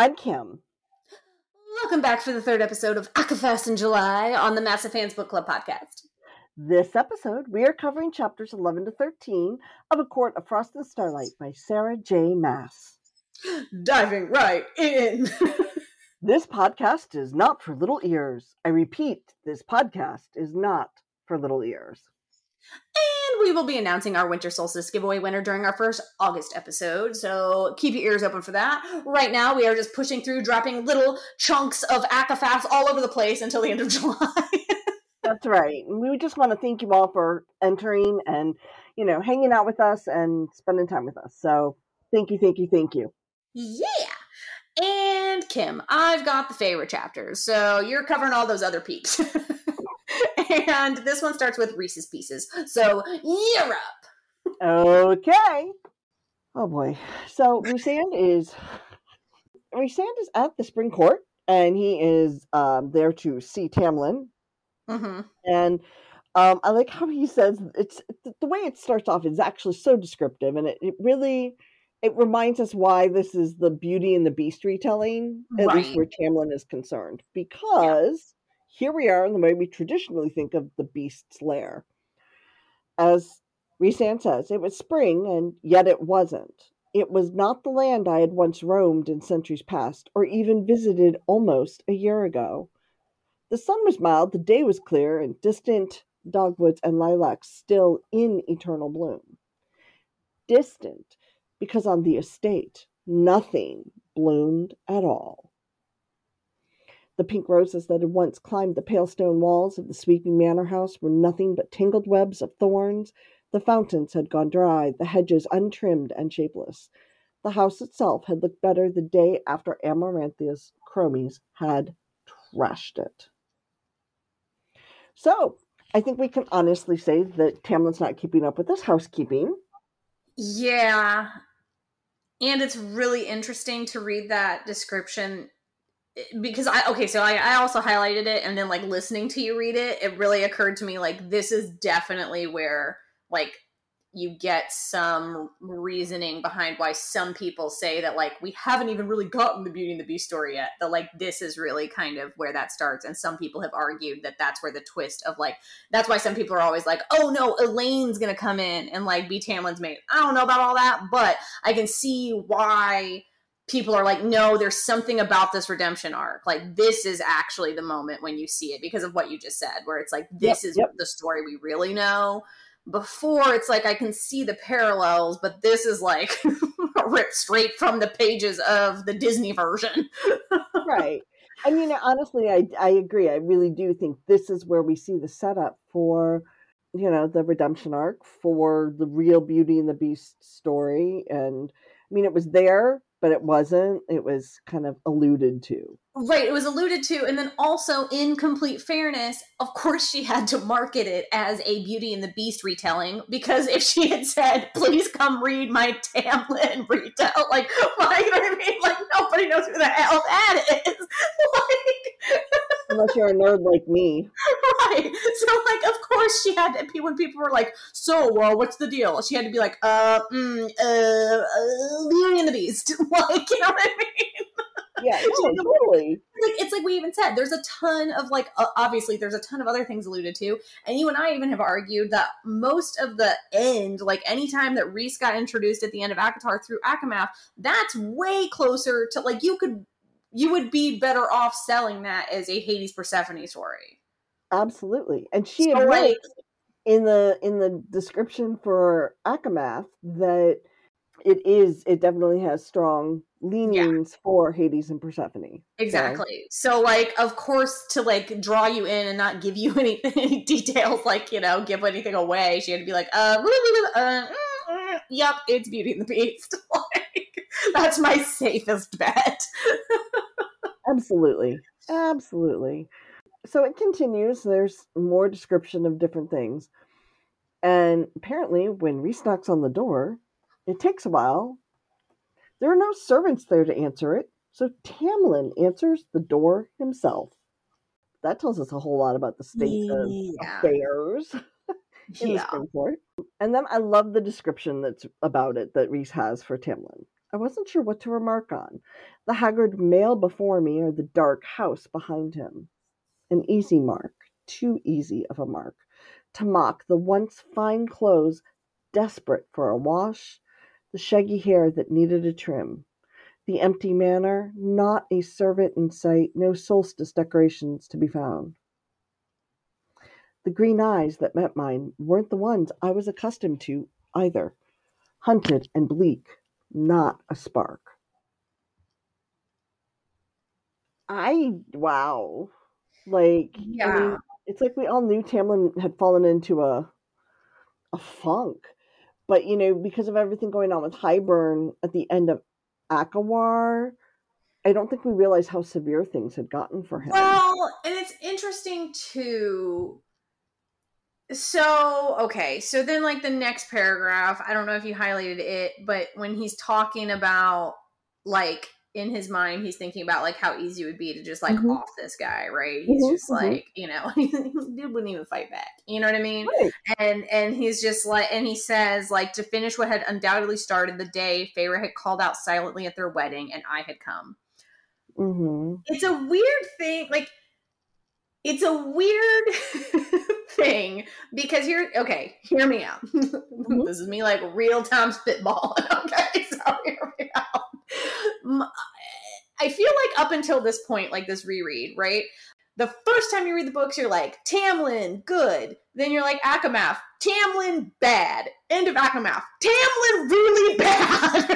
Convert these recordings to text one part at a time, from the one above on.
I'm Kim. Welcome back for the third episode of ACOFAS in July on the Massive Fans Book Club podcast. This episode, we are covering chapters 11 to 13 of A Court of Frost and Starlight by Sarah J. Maas. Diving right in. this podcast is not for little ears. I repeat, this podcast is not for little ears. We will be announcing our winter solstice giveaway winner during our first August episode. So keep your ears open for that. Right now, we are just pushing through, dropping little chunks of ACOFAS all over the place until the end of July. That's right. We just want to thank you all for entering and, you know, hanging out with us and spending time with us. So thank you, thank you, thank you. Yeah. And Kim, I've got the favorite chapters. So you're covering all those other peaks. and this one starts with Reese's Pieces. So you're up. Okay. Oh boy. So Rhysand is Rhysand is at the spring court and he is um, there to see Tamlin. Mm-hmm. And um, I like how he says it's the way it starts off is actually so descriptive and it, it really it reminds us why this is the Beauty and the Beast retelling, at right. least where Tamlin is concerned, because here we are in the way we traditionally think of the beast's lair. As Rhysand says, it was spring, and yet it wasn't. It was not the land I had once roamed in centuries past, or even visited almost a year ago. The sun was mild, the day was clear, and distant dogwoods and lilacs still in eternal bloom. Distant, because on the estate nothing bloomed at all. The pink roses that had once climbed the pale stone walls of the sweeping manor house were nothing but tangled webs of thorns. The fountains had gone dry, the hedges untrimmed and shapeless. The house itself had looked better the day after Amarantha's cromies had trashed it. So, I think we can honestly say that Tamlin's not keeping up with this housekeeping. Yeah. And it's really interesting to read that description because I okay, so I, I also highlighted it and then like listening to you read it, it really occurred to me like this is definitely where like you get some reasoning behind why some people say that like we haven't even really gotten the Beauty and the Beast story yet. That like this is really kind of where that starts, and some people have argued that that's where the twist of like that's why some people are always like, oh no, Elain's gonna come in and like be Tamlin's mate. I don't know about all that, but I can see why people are like, no, there's something about this redemption arc. Like this is actually the moment when you see it because of what you just said, where it's like this yep, is yep. the story we really know. Before it's like I can see the parallels, but this is like ripped straight from the pages of the Disney version. right. I mean, honestly, I I agree. I really do think this is where we see the setup for, you know, the redemption arc for the real Beauty and the Beast story. And I mean, it was there but it wasn't. It was kind of alluded to. Right, it was alluded to. And then also, in complete fairness, of course, she had to market it as a Beauty and the Beast retelling because if she had said, please come read my Tamlin retell, like, like you know what I mean? Like, nobody knows who the hell that is. like, Unless you're a nerd like me. Right. So, like, of course, she had to, when people were like, so, well, what's the deal? She had to be like, uh, mm, uh, uh Beauty and the Beast. like, you know what I mean? Yeah, totally. Like it's like we even said, there's a ton of like uh, obviously there's a ton of other things alluded to, and you and I even have argued that most of the end, like anytime that Rhys got introduced at the end of ACOTAR through ACOMAF, that's way closer to like you could you would be better off selling that as a Hades Persephone story. Absolutely, and she so, admits like, in the in the description for ACOMAF that it is it definitely has strong leanings yeah. for Hades and Persephone. Exactly. So. so. like of course to like draw you in and not give you any, any details like, you know, give anything away, she had to be like, uh, uh mm, mm, yep, it's Beauty and the Beast. like that's my safest bet. Absolutely. Absolutely. So it continues. There's more description of different things. And apparently, when Rhys knocks on the door, it takes a while. There are no servants there to answer it, so Tamlin answers the door himself. That tells us a whole lot about the state yeah. of affairs. in yeah. the court. And then I love the description that's about it that Rhys has for Tamlin. I wasn't sure what to remark on. The haggard male before me or the dark house behind him. An easy mark, too easy of a mark, to mock the once fine clothes desperate for a wash, the shaggy hair that needed a trim, the empty manor, not a servant in sight, no solstice decorations to be found. The green eyes that met mine weren't the ones I was accustomed to either. Hunted and bleak, not a spark. I wow. Like yeah. I mean, it's like we all knew Tamlin had fallen into a a funk. But you know, because of everything going on with Hybern at the end of ACOWAR, I don't think we realized how severe things had gotten for him. Well, and it's interesting too so, okay. So then, like, the next paragraph, I don't know if you highlighted it, but when he's talking about, like, in his mind, he's thinking about, like, how easy it would be to just, like, mm-hmm. off this guy, right? He's mm-hmm, just mm-hmm. like, you know, he wouldn't even fight back. You know what I mean? Right. And, and he's just like, and he says, like, to finish what had undoubtedly started the day Feyre had called out silently at their wedding and I had come. Mm-hmm. It's a weird thing. Like, it's a weird thing because here okay hear me out mm-hmm. this is me like real time spitball okay so out Uh, i feel like up until this point like this reread right the first time you read the books you're like tamlin good then you're like ACOMAF, Tamlin bad. End of ACOMAF. Tamlin really bad.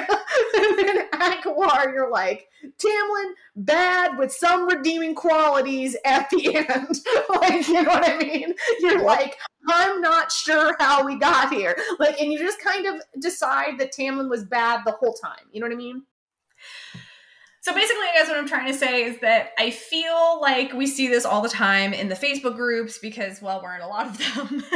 and then ACOWAR, you're like, Tamlin bad with some redeeming qualities at the end. like, you know what I mean? You're like, I'm not sure how we got here. Like, and you just kind of decide that Tamlin was bad the whole time. You know what I mean? So basically, I guess what I'm trying to say is that I feel like we see this all the time in the Facebook groups because, well, we're in a lot of them.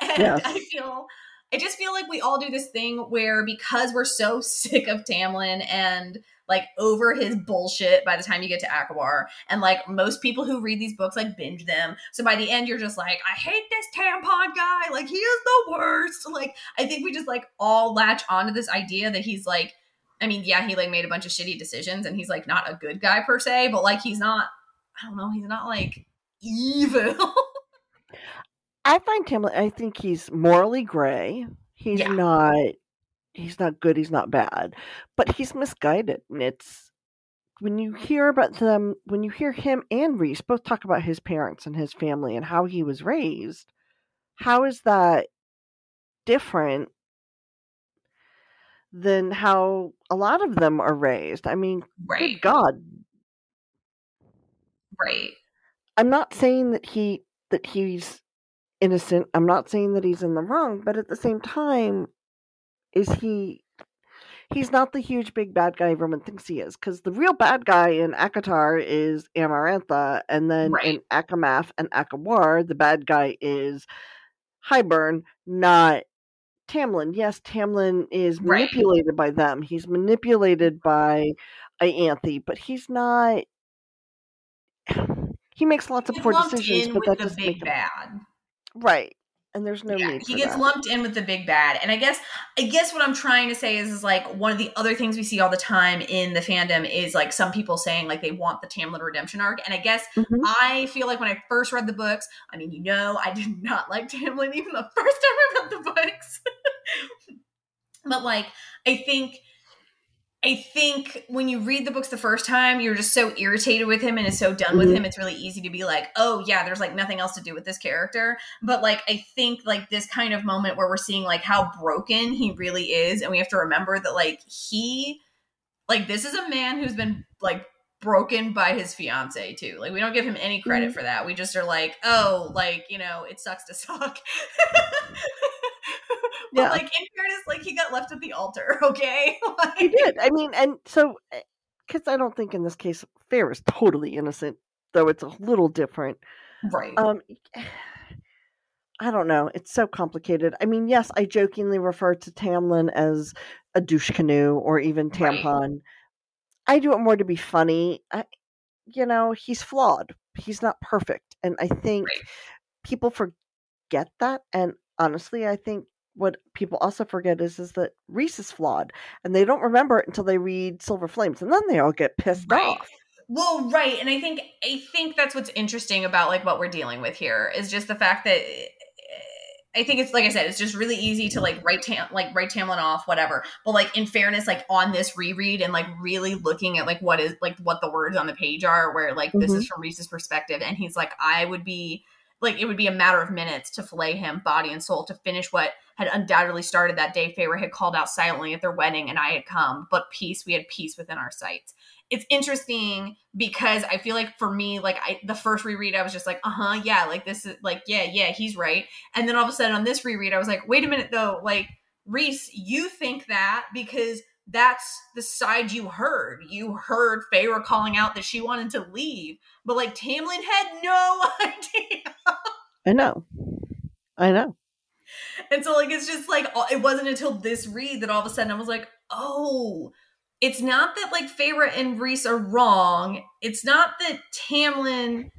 and yes. I feel, I just feel like we all do this thing where because we're so sick of Tamlin and like over his bullshit by the time you get to ACOWAR. And like most people who read these books like binge them. So by the end, you're just like, I hate this tampon guy. Like he is the worst. Like I think we just like all latch onto this idea that he's like I mean, yeah, he like made a bunch of shitty decisions and he's like not a good guy per se, but like he's not I don't know, he's not like evil. I find him I think he's morally gray. He's yeah. not he's not good, he's not bad. But he's misguided. And it's when you hear about them when you hear him and Rhys both talk about his parents and his family and how he was raised, how is that different than how a lot of them are raised. I mean, right. good God. Right. I'm not saying that he that he's innocent. I'm not saying that he's in the wrong, but at the same time, is he he's not the huge big bad guy everyone thinks he is. Because the real bad guy in ACOTAR is Amarantha, and then right. in ACOMAF and ACOWAR, the bad guy is Hybern, not Tamlin. Yes, Tamlin is manipulated right. by them. He's manipulated by Ianthe, but he's not. He makes lots of poor decisions, but that doesn't make him bad. Right and there's no yeah, he gets that. lumped in with the big bad and i guess i guess what i'm trying to say is is like one of the other things we see all the time in the fandom is like some people saying like they want the tamlin redemption arc and i guess mm-hmm. i feel like when i first read the books i mean you know i did not like tamlin even the first time i read the books but like i think I think when you read the books the first time, you're just so irritated with him and is so done mm-hmm. with him. It's really easy to be like, oh yeah, there's like nothing else to do with this character. But like, I think like this kind of moment where we're seeing like how broken he really is, and we have to remember that like he, like this is a man who's been like broken by his fiance too. Like we don't give him any credit mm-hmm. for that. We just are like, oh, like you know, it sucks to suck. but yeah. like in fairness, like he got left at the altar. Okay, like... he did. I mean, and so because eh, I don't think in this case Feyre is totally innocent, though it's a little different. Right. Um. I don't know. It's so complicated. I mean, yes, I jokingly refer to Tamlin as a douche canoe or even tampon. Right. I do it more to be funny. I, you know, he's flawed. He's not perfect. And I think right. people forget that. And honestly, I think what people also forget is is that Rhys is flawed, and they don't remember it until they read Silver Flames, and then they all get pissed right. off. Well, right, and I think I think that's what's interesting about like what we're dealing with here is just the fact that I think it's like I said, it's just really easy to like write Tam like write Tamlin off, whatever. But like in fairness, like on this reread and like really looking at like what is like what the words on the page are, where like mm-hmm. this is from Rhys's perspective, and he's like, I would be like it would be a matter of minutes to fillet him body and soul to finish what had undoubtedly started that day Feyre had called out silently at their wedding and I had come, but peace, we had peace within our sights. It's interesting because I feel like for me, like I the first reread, I was just like, uh-huh, yeah, like this is like, yeah, yeah, he's right. And then all of a sudden on this reread, I was like, wait a minute though, like Rhys, you think that because that's the side you heard. You heard Feyre calling out that she wanted to leave, but like Tamlin had no idea. I know. I know. And so like it's just like it wasn't until this read that all of a sudden I was like, "Oh, it's not that like Feyre and Rhys are wrong. It's not that Tamlin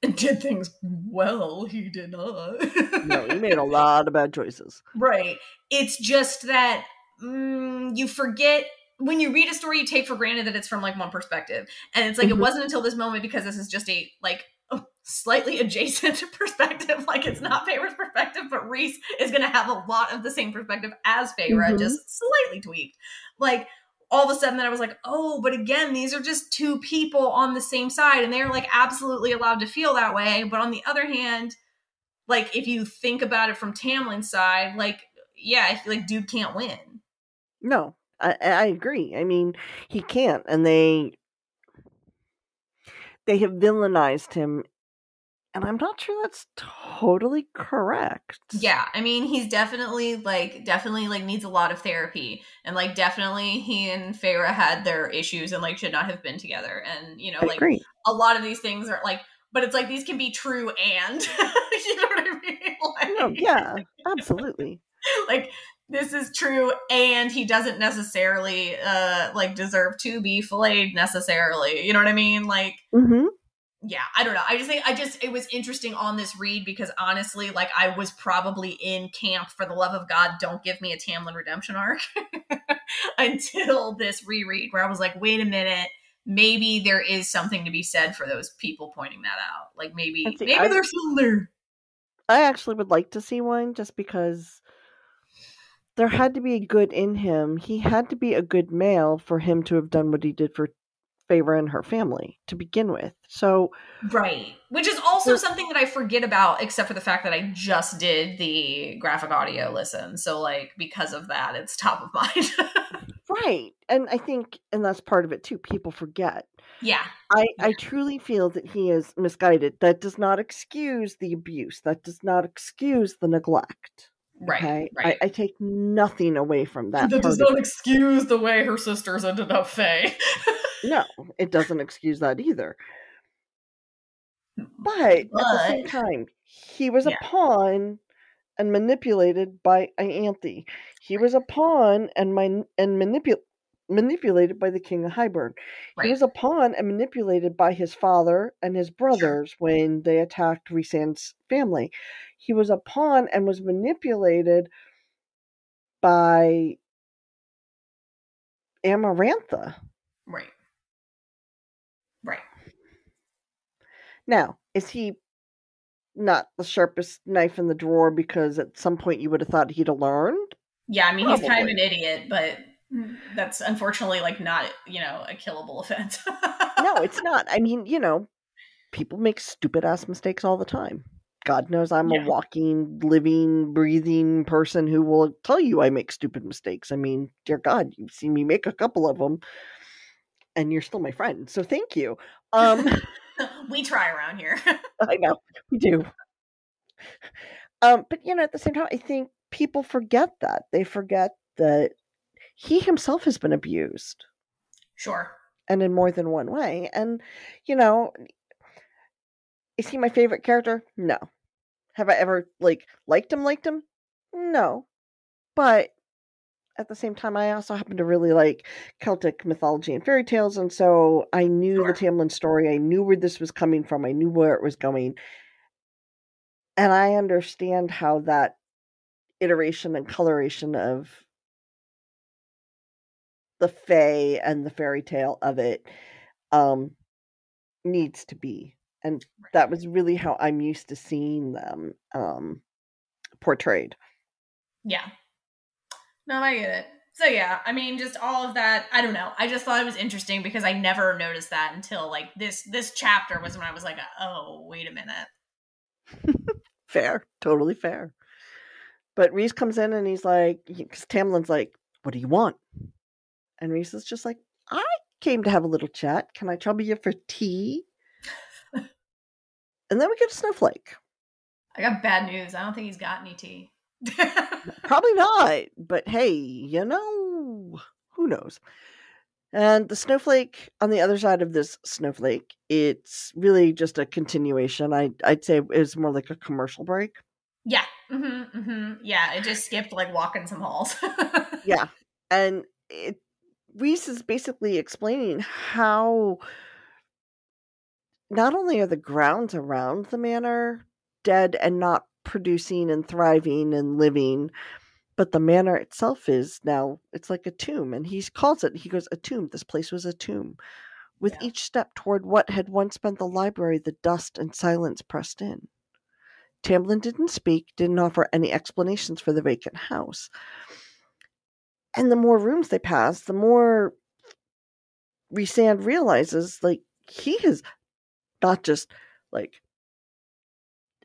did things well. He did not. no, he made a lot of bad choices. Right. It's just that mm, you forget when you read a story, you take for granted that it's from like one perspective, and it's like mm-hmm. it wasn't until this moment because this is just a like slightly adjacent perspective. Like it's not Feyre's perspective, but Rhys is going to have a lot of the same perspective as Feyre, mm-hmm. just slightly tweaked. Like all of a sudden, then I was like, oh, but again, these are just two people on the same side, and they're like absolutely allowed to feel that way. But on the other hand, like if you think about it from Tamlin's side, like yeah, like dude can't win. No, I, I agree. I mean, he can't, and they they have villainized him and I'm not sure that's totally correct. Yeah, I mean, he's definitely like definitely like needs a lot of therapy, and like definitely he and Feyre had their issues and like should not have been together, and you know, I like agree. a lot of these things are like, but it's like these can be true and you know what I mean? Like, no, yeah, absolutely. like this is true and he doesn't necessarily uh like deserve to be filleted necessarily you know what i mean like mm-hmm yeah, I don't know. I just think I just it was interesting on this read because honestly, like I was probably in camp for the love of God, don't give me a Tamlin redemption arc until this reread where I was like, wait a minute, maybe there is something to be said for those people pointing that out. Like maybe see, maybe I, there's some there. I actually would like to see one just because there had to be a good in him. He had to be a good male for him to have done what he did for Feyre and her family to begin with. So Right. Which is also something that I forget about except for the fact that I just did the graphic audio listen. So like because of that it's top of mind. right. And I think and that's part of it too. People forget. Yeah. I. I truly feel that he is misguided. That does not excuse the abuse. That does not excuse the neglect. Right. Okay? right. I, I, take nothing away from that. That does not excuse the way her sisters ended up Faye. no, it doesn't excuse that either. But, but, at the same time, he was yeah. a pawn and manipulated by Ianthe. He was a pawn and my and manipul manipulated by the king of Hybern. Right. He was a pawn and manipulated by his father and his brothers sure. when they attacked Rhysand's family. He was a pawn and was manipulated by Amarantha. Right. Right. Now, is he not the sharpest knife in the drawer because at some point you would have thought he'd have learned? Yeah, I mean, Probably. he's kind of an idiot, but that's unfortunately like not, you know, a killable offense. no, it's not. I mean, you know, people make stupid ass mistakes all the time. God knows I'm yeah. a walking, living, breathing person who will tell you I make stupid mistakes. I mean, dear God, you've seen me make a couple of them and you're still my friend. So thank you. Um we try around here. I know. We do. Um but you know at the same time I think people forget that. They forget that he himself has been abused. Sure. And in more than one way. And you know, is he my favorite character? No. Have I ever like liked him liked him? No. But at the same time, I also happen to really like Celtic mythology and fairy tales, and so I knew sure. the Tamlin story. I knew where this was coming from. I knew where it was going, and I understand how that iteration and coloration of the fae and the fairy tale of it um needs to be and that was really how i'm used to seeing them um portrayed. Yeah. No i get it. So yeah i mean just all of that i don't know i just thought it was interesting because i never noticed that until like this this chapter was when i was like oh wait a minute. Fair totally fair. But Rhys comes in and he's like because tamlin's like what do you want and Rhys is just like, I came to have a little chat. Can I trouble you for tea? and then we get a snowflake. I got bad news. I don't think he's got any tea. Probably not. But hey, you know, who knows? And the snowflake on the other side of this snowflake, it's really just a continuation. I I'd say it's more like a commercial break. Yeah. Mm-hmm, mm-hmm. Yeah. It just skipped like walking some halls. yeah. And it Rhys is basically explaining how not only are the grounds around the manor dead and not producing and thriving and living, but the manor itself is now it's like a tomb and he calls it he goes a tomb. This place was a tomb. With yeah. each step toward what had once been the library the dust and silence pressed in. Tamlin didn't speak didn't offer any explanations for the vacant house and the more rooms they pass, the more Rhysand realizes like he has not just like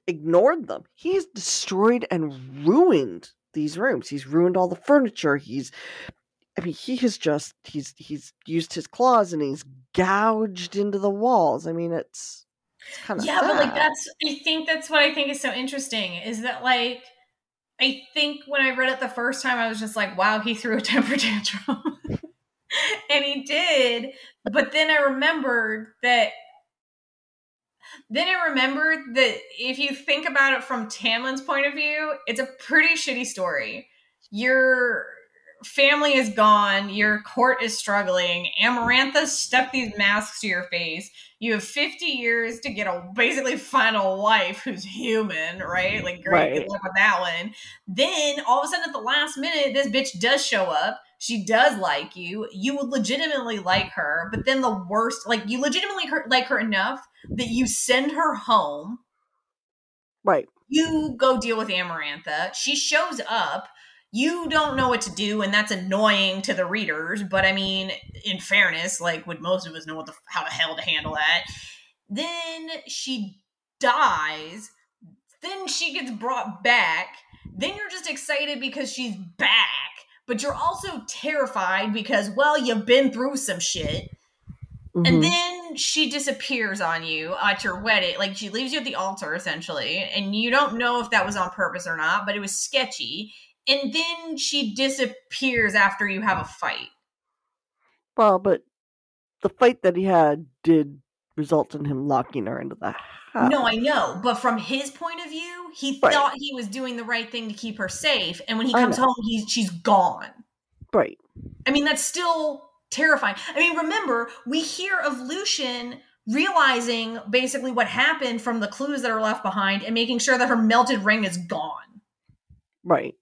ignored them. He has destroyed and ruined these rooms. He's ruined all the furniture. He's I mean, he has just he's he's used his claws and he's gouged into the walls. I mean, it's, it's kind of yeah, sad. but like that's I think that's what I think is so interesting is that like I think when I read it the first time, I was just like, wow, he threw a temper tantrum. and he did. But then I remembered that. Then I remembered that if you think about it from Tamlin's point of view, it's a pretty shitty story. You're family is gone, your court is struggling, Amarantha stuck these masks to your face. You have 50 years to get a basically final wife who's human, right? Like great, right. good luck with that one. Then all of a sudden at the last minute, this bitch does show up. She does like you. You would legitimately like her, but then the worst, like you legitimately like her enough that you send her home. Right. You go deal with Amarantha. She shows up you don't know what to do and that's annoying to the readers but i mean in fairness like would most of us know what the how the hell to handle that. Then she dies then she gets brought back then you're just excited because she's back but you're also terrified because well you've been through some shit. Mm-hmm. and then she disappears on you at your wedding like she leaves you at the altar essentially and you don't know if that was on purpose or not but it was sketchy and then she disappears after you have a fight. Well, but the fight that he had did result in him locking her into the house. No, I know, but from his point of view, he right. thought he was doing the right thing to keep her safe, and when he comes home, he's she's gone. Right. I mean, that's still terrifying. I mean, remember, we hear of Lucien realizing basically what happened from the clues that are left behind and making sure that her melted ring is gone. Right.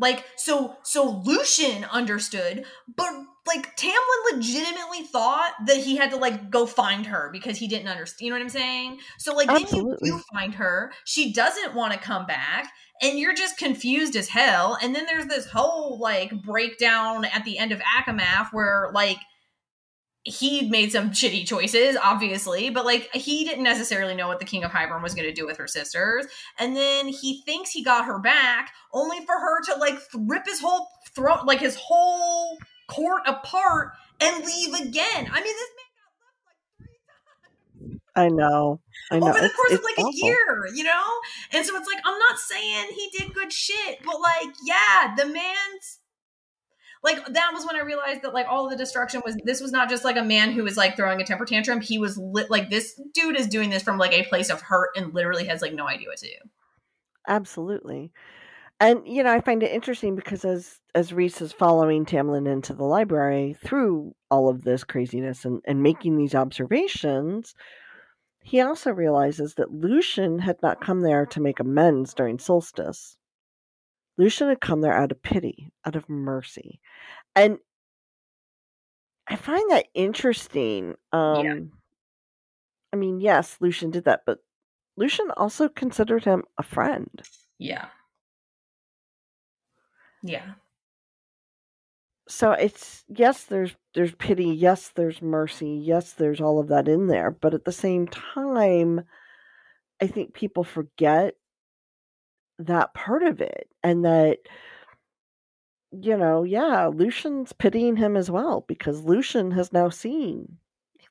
Like so so Lucien understood, but like Tamlin legitimately thought that he had to like go find her because he didn't understand. You know what I'm saying? So like Absolutely. then you do find her. She doesn't want to come back, and you're just confused as hell. And then there's this whole like breakdown at the end of ACOMAF where like he made some shitty choices, obviously, but like he didn't necessarily know what the King of Hybern was going to do with her sisters. And then he thinks he got her back, only for her to like rip his whole throat, like his whole court apart and leave again. I mean, this man got left like three times. I know. I know. Over the it's, course it's of like awful. a year, you know? And so it's like, I'm not saying he did good shit, but like, yeah, the man's like that was when I realized that like all the destruction was this was not just like a man who was like throwing a temper tantrum. He was lit like this dude is doing this from like a place of hurt and literally has like no idea what to do. Absolutely. And you know, I find it interesting because as as Rhys is following Tamlin into the library through all of this craziness and, and making these observations, he also realizes that Lucien had not come there to make amends during solstice. Lucien had come there out of pity, out of mercy. And I find that interesting. Um, yeah. I mean, yes, Lucien did that, but Lucien also considered him a friend. Yeah. Yeah. So it's yes, there's there's pity, yes, there's mercy, yes, there's all of that in there, but at the same time, I think people forget that part of it and that you know, yeah, lucien's pitying him as well because lucien has now seen.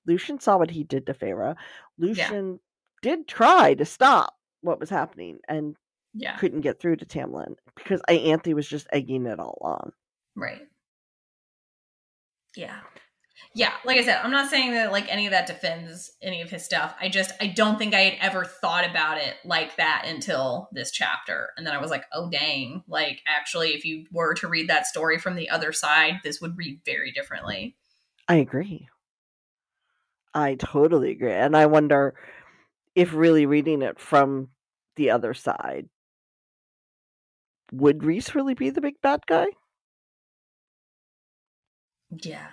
lucien saw what he did to Feyre. lucien yeah. did try to stop what was happening and yeah. couldn't get through to Tamlin because Ianthe was just egging it all on. Right. Yeah yeah, like I said, I'm not saying that like any of that defends any of his stuff. I just I don't think I had ever thought about it like that until this chapter. And then I was like, oh dang, like actually if you were to read that story from the other side, this would read very differently. I agree. I totally agree. And I wonder if really reading it from the other side would Rhys really be the big bad guy? Yeah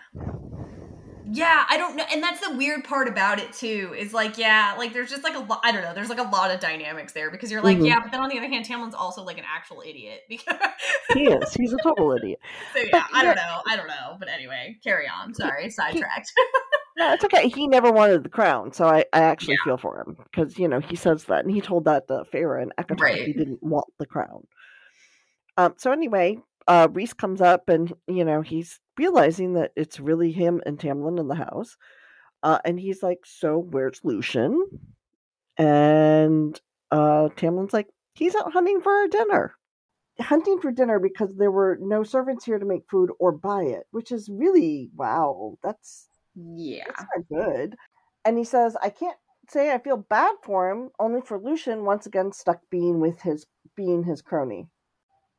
yeah i don't know and that's the weird part about it too is like yeah like there's just like a lot i don't know there's like a lot of dynamics there because you're like mm-hmm. yeah but then on the other hand tamlin's also like an actual idiot because he is he's a total idiot so yeah but, i don't know i don't know but anyway carry on sorry sidetracked no it's okay he never wanted the crown so i, I actually yeah. feel for him because you know he says that and he told that to Feyre and ACOTAR right. he didn't want the crown um so anyway uh Rhys comes up and you know he's realizing that it's really him and Tamlin in the house. Uh, and he's like, So where's Lucien? And uh, Tamlin's like, He's out hunting for our dinner. Hunting for dinner because there were no servants here to make food or buy it, which is really wow. That's yeah, that's not good. And he says, I can't say I feel bad for him, only for Lucien once again stuck being with his being his crony.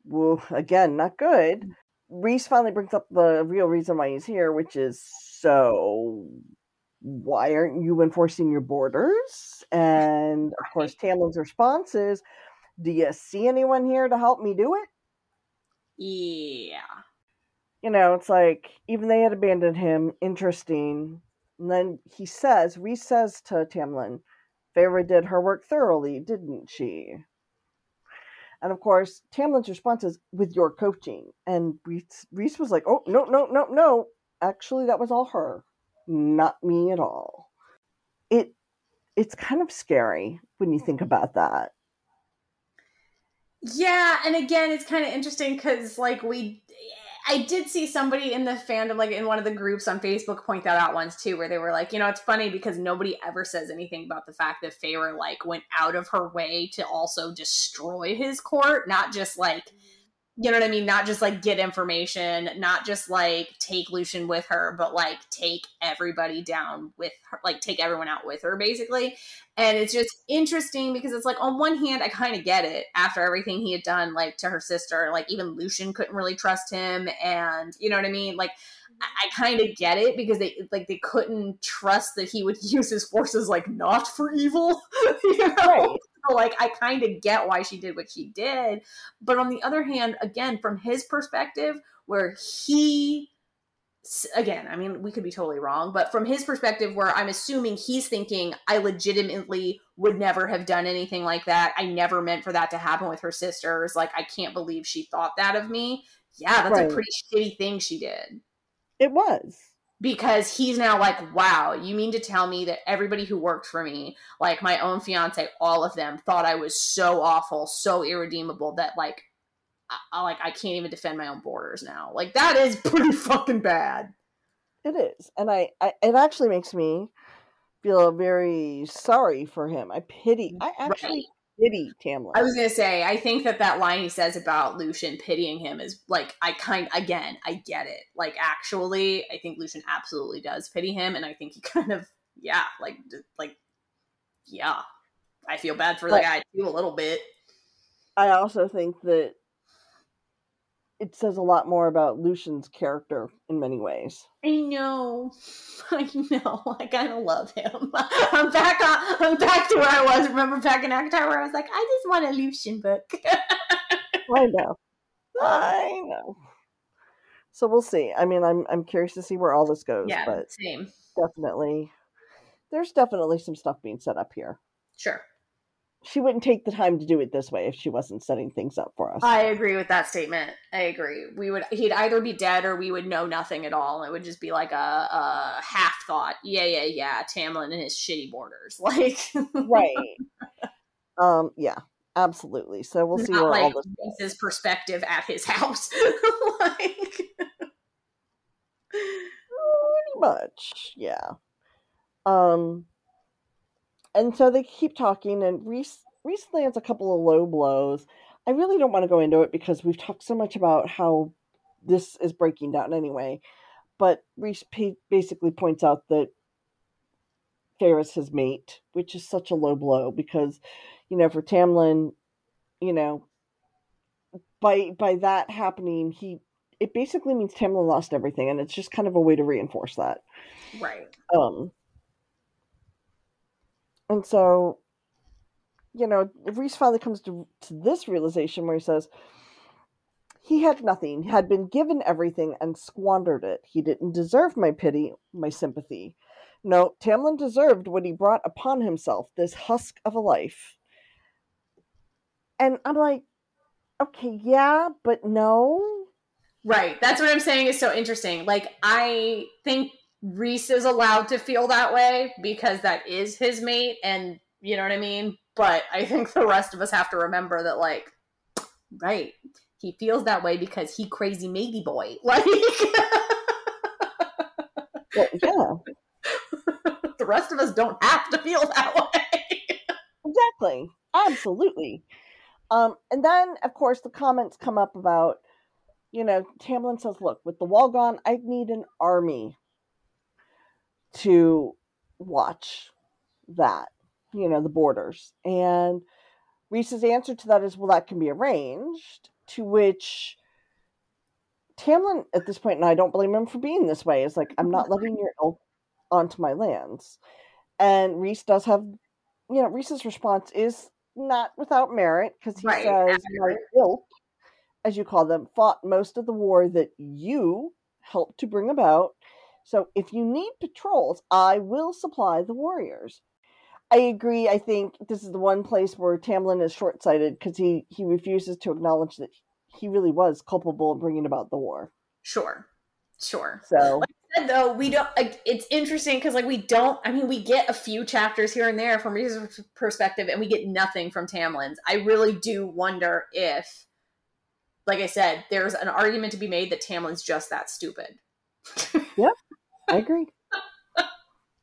Well, again, not good. Mm. Rhys finally brings up the real reason why he's here, which is so why aren't you enforcing your borders? And of course, Tamlin's response is, Do you see anyone here to help me do it? Yeah. You know, it's like even they had abandoned him. Interesting. And then he says, Rhys says to Tamlin, Feyre did her work thoroughly, didn't she? And of course, Tamlin's response is with your coaching. And Rhys was like, oh, no, no, no, no. Actually, that was all her, not me at all. It It's kind of scary when you think about that. Yeah, and again, it's kind of interesting because, like, we I did see somebody in the fandom, like in one of the groups on Facebook, point that out once too, where they were like, you know, it's funny because nobody ever says anything about the fact that Feyre like went out of her way to also destroy his court, not just like you know what I mean? Not just like get information, not just like take Lucien with her, but like take everybody down with her, like take everyone out with her, basically. And it's just interesting because it's like, on one hand, I kind of get it after everything he had done, like to her sister. Like, even Lucien couldn't really trust him. And you know what I mean? Like, I mm-hmm. kind of get it because they like they couldn't trust that he would use his forces like not for evil. you know? Right. So, like I kind of get why she did what she did, but on the other hand, again, from his perspective, where he again, I mean, we could be totally wrong, but from his perspective, where I'm assuming he's thinking, I legitimately would never have done anything like that. I never meant for that to happen with her sisters. Like, I can't believe she thought that of me. Yeah, that's right. a pretty shitty thing she did. It was. Because he's now like, wow, you mean to tell me that everybody who worked for me, like my own fiance, all of them thought I was so awful, so irredeemable that like I, like I can't even defend my own borders now. Like that is pretty fucking bad. It is, and I, I it actually makes me feel very sorry for him. I pity. I actually pity Tamlin. I was gonna say, I think that that line he says about Lucien pitying him is like, I kind again, I get it. Like, actually, I think Lucien absolutely does pity him, and I think he kind of, yeah, like, like, yeah, I feel bad for but the guy too a little bit. I also think that it says a lot more about Lucien's character in many ways. I know, I know. I kind of love him. I'm back. On, I'm back to where I was. Remember back in ACOTAR where I was like, I just want a Lucien book. I know. I know. So we'll see. I mean, I'm I'm curious to see where all this goes. Yeah, but same. Definitely, there's definitely some stuff being set up here. Sure. She wouldn't take the time to do it this way if she wasn't setting things up for us. I agree with that statement. I agree. We would he'd either be dead or we would know nothing at all. It would just be like a, a half thought. Yeah, yeah, yeah. Tamlin and his shitty borders. Like right. Um. Yeah. Absolutely. So we'll see Not where like all this his perspective at his house. like Pretty much, yeah. Um, and so they keep talking, and Rhys Rhys lands a couple of low blows. I really don't want to go into it because we've talked so much about how this is breaking down anyway. But Rhys basically points out that Feyre's his mate, which is such a low blow because, you know, for Tamlin, you know, by by that happening, he it basically means Tamlin lost everything, and it's just kind of a way to reinforce that. right. Um, and so, you know, Rhys finally comes to to this realization where he says he had nothing, had been given everything, and squandered it. He didn't deserve my pity, my sympathy. No, Tamlin deserved what he brought upon himself, this husk of a life. And I'm like, okay, yeah, but no. Right. That's what I'm saying is so interesting. Like I think Rhys is allowed to feel that way because that is his mate and you know what I mean? But I think the rest of us have to remember that like right, he feels that way because he crazy matey boy. Like Well, yeah. the rest of us don't have to feel that way. Exactly. Absolutely. Um, and then, of course, the comments come up about, you know, Tamlin says, look, with the wall gone, I need an army to watch that, you know, the borders. And Rhys's answer to that is, well, that can be arranged. To which Tamlin, at this point, and I don't blame him for being this way, is like, I'm not letting your elk onto my lands. And Rhys does have, you know, Rhys's response is not without merit because he Right, says, my ilk, as you call them, fought most of the war that you helped to bring about. So if you need patrols, I will supply the warriors. I agree. I think this is the one place where Tamlin is short sighted because he, he refuses to acknowledge that he really was culpable in bringing about the war. Sure. Sure. So, I said, though we don't like it's interesting because like we don't i mean we get a few chapters here and there from Rhys's perspective and we get nothing from tamlin's i really do wonder if like i said there's an argument to be made that tamlin's just that stupid I agree.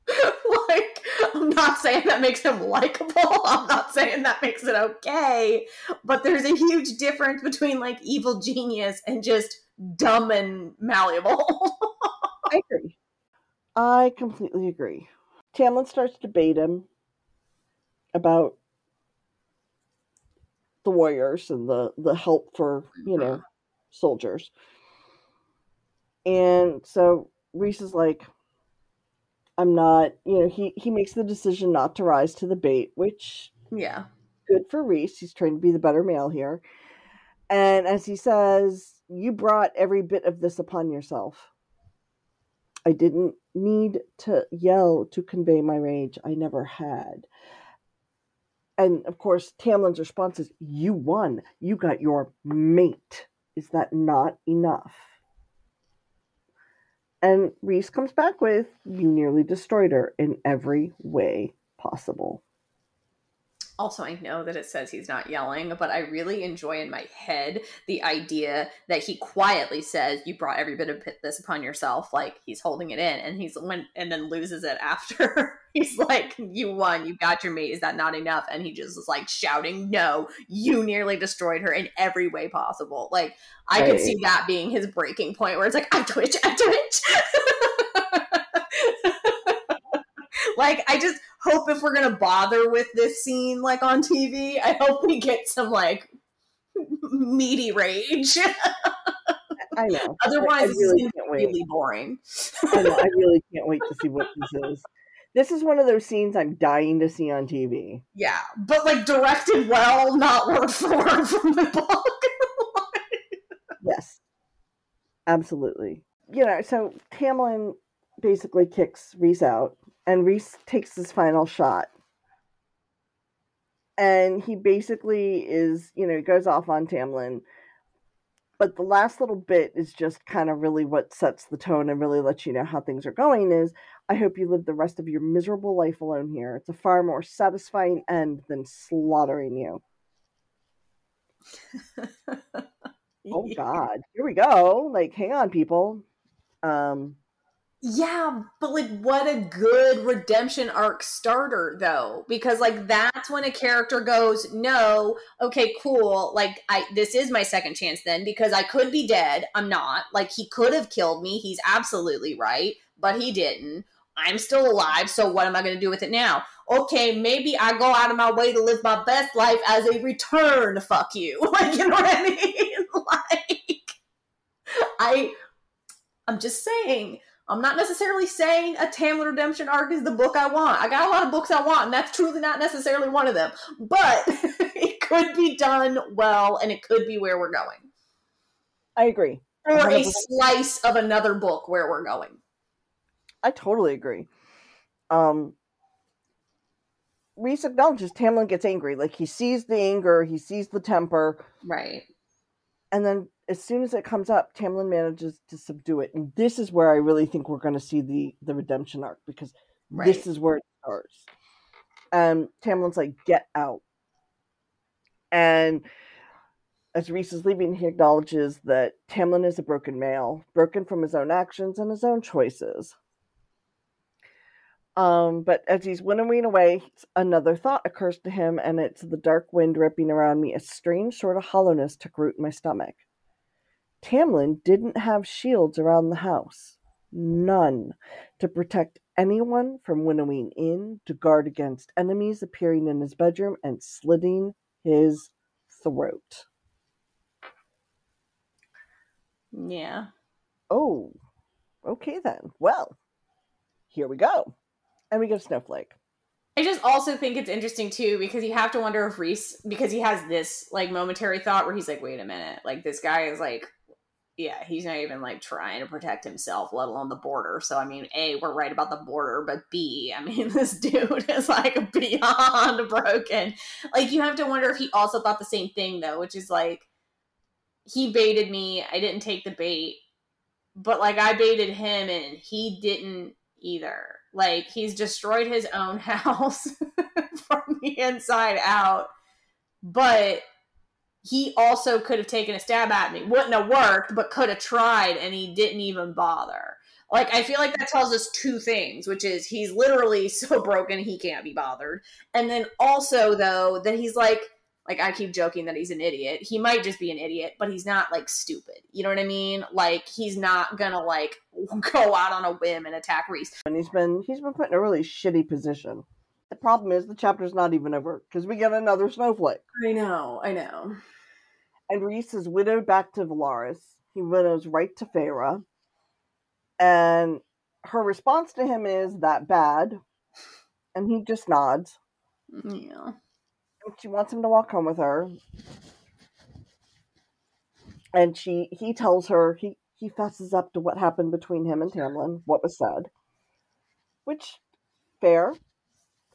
like i'm not saying that makes him likable i'm not saying that makes it okay but there's a huge difference between like evil genius and just dumb and malleable I agree. I completely agree. Tamlin starts to debate him about the warriors and the, the help for, you know, soldiers. And so Rhys is like, I'm not, you know, he, he makes the decision not to rise to the bait, which yeah good for Rhys. He's trying to be the better male here. And as he says, you brought every bit of this upon yourself. I didn't need to yell to convey my rage. I never had. And of course, Tamlin's response is, You won. You got your mate. Is that not enough? And Rhys comes back with, You nearly destroyed her in every way possible. Also, I know that it says he's not yelling, but I really enjoy in my head the idea that he quietly says, "You brought every bit of this upon yourself." Like he's holding it in, and he's when and then loses it after. he's like, "You won. You got your mate. Is that not enough?" And he just is like shouting, "No! You nearly destroyed her in every way possible." Like I could see that being his breaking point, where it's like, "I twitch. I twitch." like I just hope if we're gonna bother with this scene like on TV, I hope we get some like meaty rage. I know. Otherwise, I really wait. really boring. I know. I really can't wait to see what this is. This is one of those scenes I'm dying to see on TV. Yeah, but like directed well, not word for word from the book. Yes, absolutely. You know, so Tamlin basically kicks Rhys out, and Rhys takes his final shot. And he basically is, you know, he goes off on Tamlin. But the last little bit is just kind of really what sets the tone and really lets you know how things are going is I hope you live the rest of your miserable life alone here. It's a far more satisfying end than slaughtering you. oh god. Here we go. Like hang on people. Um yeah, but like what a good redemption arc starter though because like that's when a character goes, "No, okay, cool. Like I this is my second chance then because I could be dead. I'm not. Like he could have killed me. He's absolutely right, but he didn't. I'm still alive, so what am I going to do with it now? Okay, maybe I go out of my way to live my best life as a return. Fuck you. Like, you know what I mean? like, I, I'm just saying. I'm not necessarily saying a Tamlin Redemption arc is the book I want. I got a lot of books I want, and that's truly not necessarily one of them. But it could be done well, and it could be where we're going. I agree. Or 100%. a slice of another book where we're going. I totally agree. Um, Rhys acknowledges Tamlin gets angry. Like he sees the anger, he sees the temper. Right. And then as soon as it comes up, Tamlin manages to subdue it. And this is where I really think we're going to see the the redemption arc because right. this is where it starts. And Tamlin's like, "Get out." And as Rhys is leaving, he acknowledges that Tamlin is a broken male, broken from his own actions and his own choices. Um, but as he's winnowing away, another thought occurs to him, and it's the dark wind ripping around me. A strange sort of hollowness took root in my stomach. Tamlin didn't have shields around the house. None. To protect anyone from winnowing in, to guard against enemies appearing in his bedroom and slitting his throat. Yeah. Oh, okay then. Well, here we go and we get a snowflake. I just also think it's interesting too because you have to wonder if Rhys because he has this like momentary thought where he's like, wait a minute, like this guy is like yeah, he's not even like trying to protect himself, let alone the border. So I mean, A, we're right about the border, but B, I mean, this dude is like beyond broken. Like you have to wonder if he also thought the same thing though, which is like he baited me, I didn't take the bait, but like I baited him and he didn't either. Like he's destroyed his own house from the inside out. But he also could have taken a stab at me. Wouldn't have worked, but could have tried and he didn't even bother. Like I feel like that tells us two things, which is he's literally so broken he can't be bothered. And then also though that he's like like I keep joking that he's an idiot. He might just be an idiot, but he's not like stupid. You know what I mean? Like he's not gonna like go out on a whim and attack Rhys. And he's been he's been put in a really shitty position. The problem is the chapter's not even over because we get another snowflake. I know, I know. And Rhys is winnowed back to Velaris. He winnows right to Feyre. And her response to him is that bad. And he just nods. Yeah she wants him to walk home with her. And she he tells her he he fesses up to what happened between him and Tamlin, what was said. Which fair.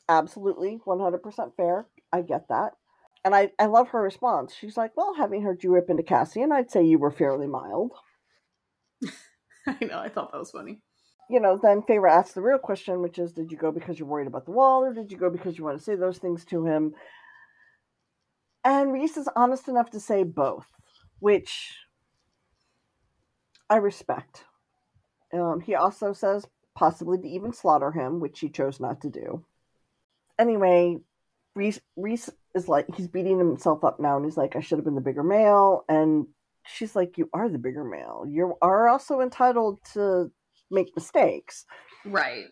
Absolutely 100% fair. I get that. And I, I love her response. She's like, Well, having heard you rip into Cassian, I'd say you were fairly mild. I know, I thought that was funny. You know, then Feyre asks the real question, which is Did you go because you're worried about the wall, or did you go because you want to say those things to him? And Rhys is honest enough to say both, which I respect. Um, he also says possibly to even slaughter him, which he chose not to do. Anyway, Reese, Rhys is like, he's beating himself up now, and he's like, I should have been the bigger male. And she's like, You are the bigger male. You are also entitled to make mistakes. Right.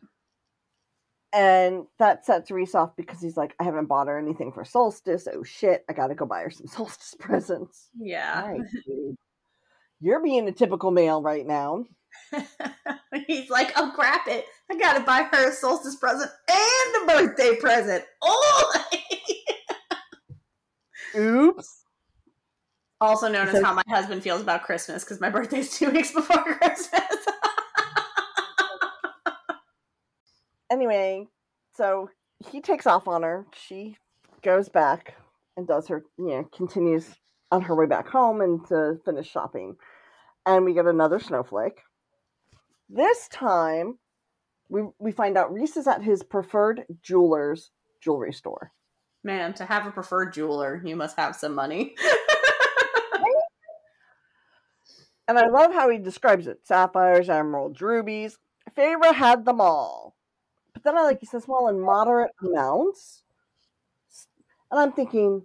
And that sets Rhys off because he's like, I haven't bought her anything for solstice. Oh shit, I gotta go buy her some solstice presents. Yeah. Right, You're being a typical male right now. he's like, oh crap it. I gotta buy her a solstice present and a birthday present. Oh Oops. Also known so, as how my husband feels about Christmas because my birthday's two weeks before Christmas. anyway, so he takes off on her. She goes back and does her, you know, continues on her way back home and to finish shopping. And we get another snowflake. This time, we we find out Rhys is at his preferred jeweler's jewelry store. Man, to have a preferred jeweler, you must have some money. and I love how he describes it: sapphires, emeralds, rubies. Feyre had them all, but then I like he says, "Well, in moderate amounts." And I'm thinking,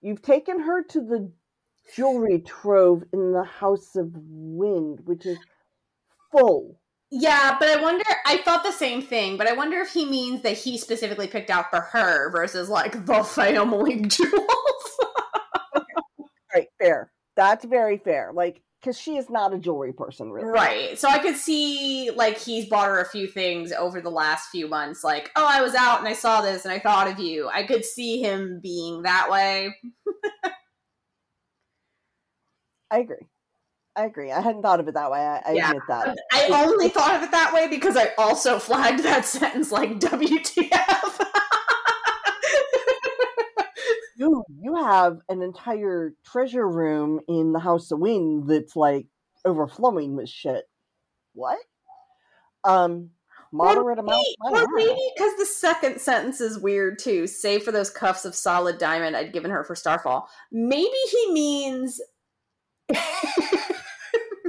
you've taken her to the jewelry trove in the House of Wind, which is full yeah, but I wonder. I thought the same thing, but I wonder if he means that he specifically picked out for her versus like the family jewels. right, fair. That's very fair. Like, because she is not a jewelry person, really. Right. So I could see like he's bought her a few things over the last few months. Like, oh, I was out and I saw this and I thought of you. I could see him being that way. I agree. I agree. I hadn't thought of it that way. I, I yeah. admit that. I only thought of it that way because I also flagged that sentence like WTF. you you have an entire treasure room in the House of Wind that's like overflowing with shit. What? Um moderate amount. Or maybe because the second sentence is weird too. Save for those cuffs of solid diamond I'd given her for Starfall. Maybe he means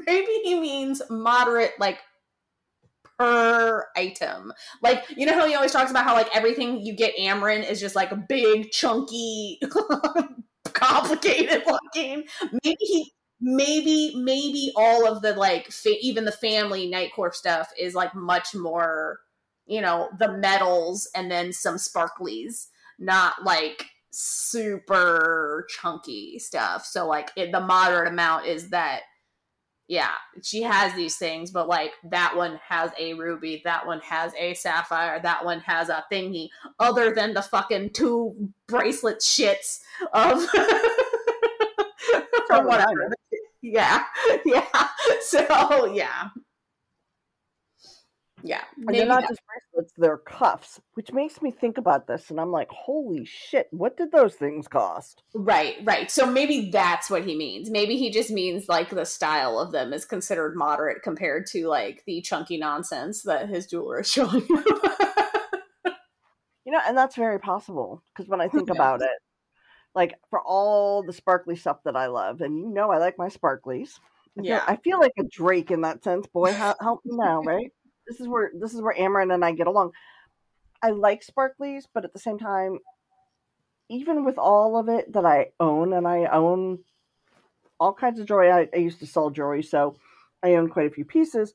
maybe he means moderate, like per item. Like, you know how he always talks about how like everything you get Amren is just like a big, chunky, complicated looking. Maybe he maybe maybe all of the like fa- even the family Night Court stuff is like much more, you know, the metals and then some sparklies, not like super chunky stuff. So like it, the moderate amount is that yeah, she has these things, but like that one has a ruby, that one has a sapphire, that one has a thingy, other than the fucking two bracelet shits of or whatever. Yeah, yeah. So yeah, yeah. And they're not just bracelets, they're cuffs, which makes me think about this. And I'm like, holy shit, what did those things cost? Right, right. So maybe that's what he means. Maybe he just means like the style of them is considered moderate compared to like the chunky nonsense that his jeweler is showing you know, and that's very possible because when I think about it, like for all the sparkly stuff that I love, and you know I like my sparklies. I yeah. Feel, I feel like a Drake in that sense. Boy, help me now, right? This is where this is where Amren and I get along. I like sparklies, but at the same time, even with all of it that I own, and I own all kinds of jewelry. I, I used to sell jewelry, so I own quite a few pieces.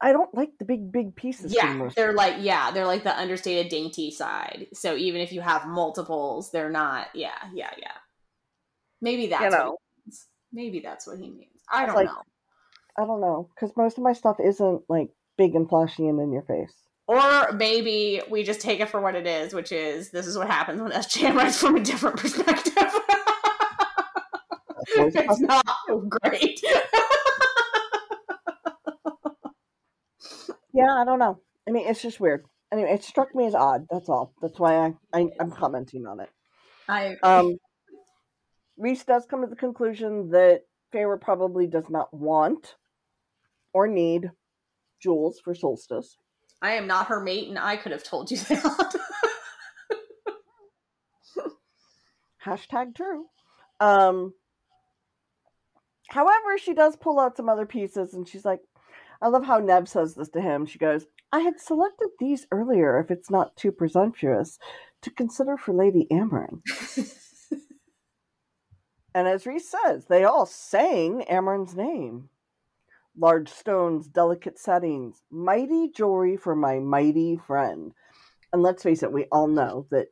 I don't like the big, big pieces. Yeah, they're like yeah, they're like the understated dainty side. So even if you have multiples, they're not. Yeah, yeah, yeah. Maybe that's you know, maybe that's what he means. I don't like, know. I don't know because most of my stuff isn't like big and flashy and in your face. Or maybe we just take it for what it is, which is this is what happens when SJM writes from a different perspective. it's not great. yeah, I don't know. I mean, it's just weird. Anyway, it struck me as odd. That's all. That's why I, I am commenting on it. I um. Rhys does come to the conclusion that Feyre probably does not want or need jewels for solstice. I am not her mate, and I could have told you that. Hashtag true. Um, however, she does pull out some other pieces, and she's like, I love how Neb says this to him. She goes, I had selected these earlier, if it's not too presumptuous, to consider for Lady Amren. and as Rhys says, they all sang Amren's name large stones, delicate settings, mighty jewelry for my mighty friend. And let's face it, we all know that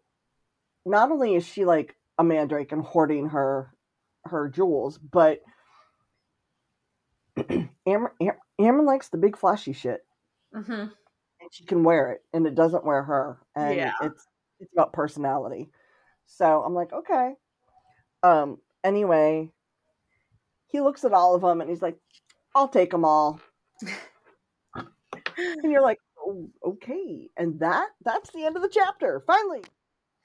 not only is she like a mandrake and hoarding her her jewels, but Amren, Amren likes the big flashy shit, mm-hmm. and she can wear it, and it doesn't wear her. And yeah. it's it's about personality. So I'm like, okay. Um. Anyway, he looks at all of them and he's like, "I'll take them all." and you're like, oh, "Okay." And that that's the end of the chapter. Finally.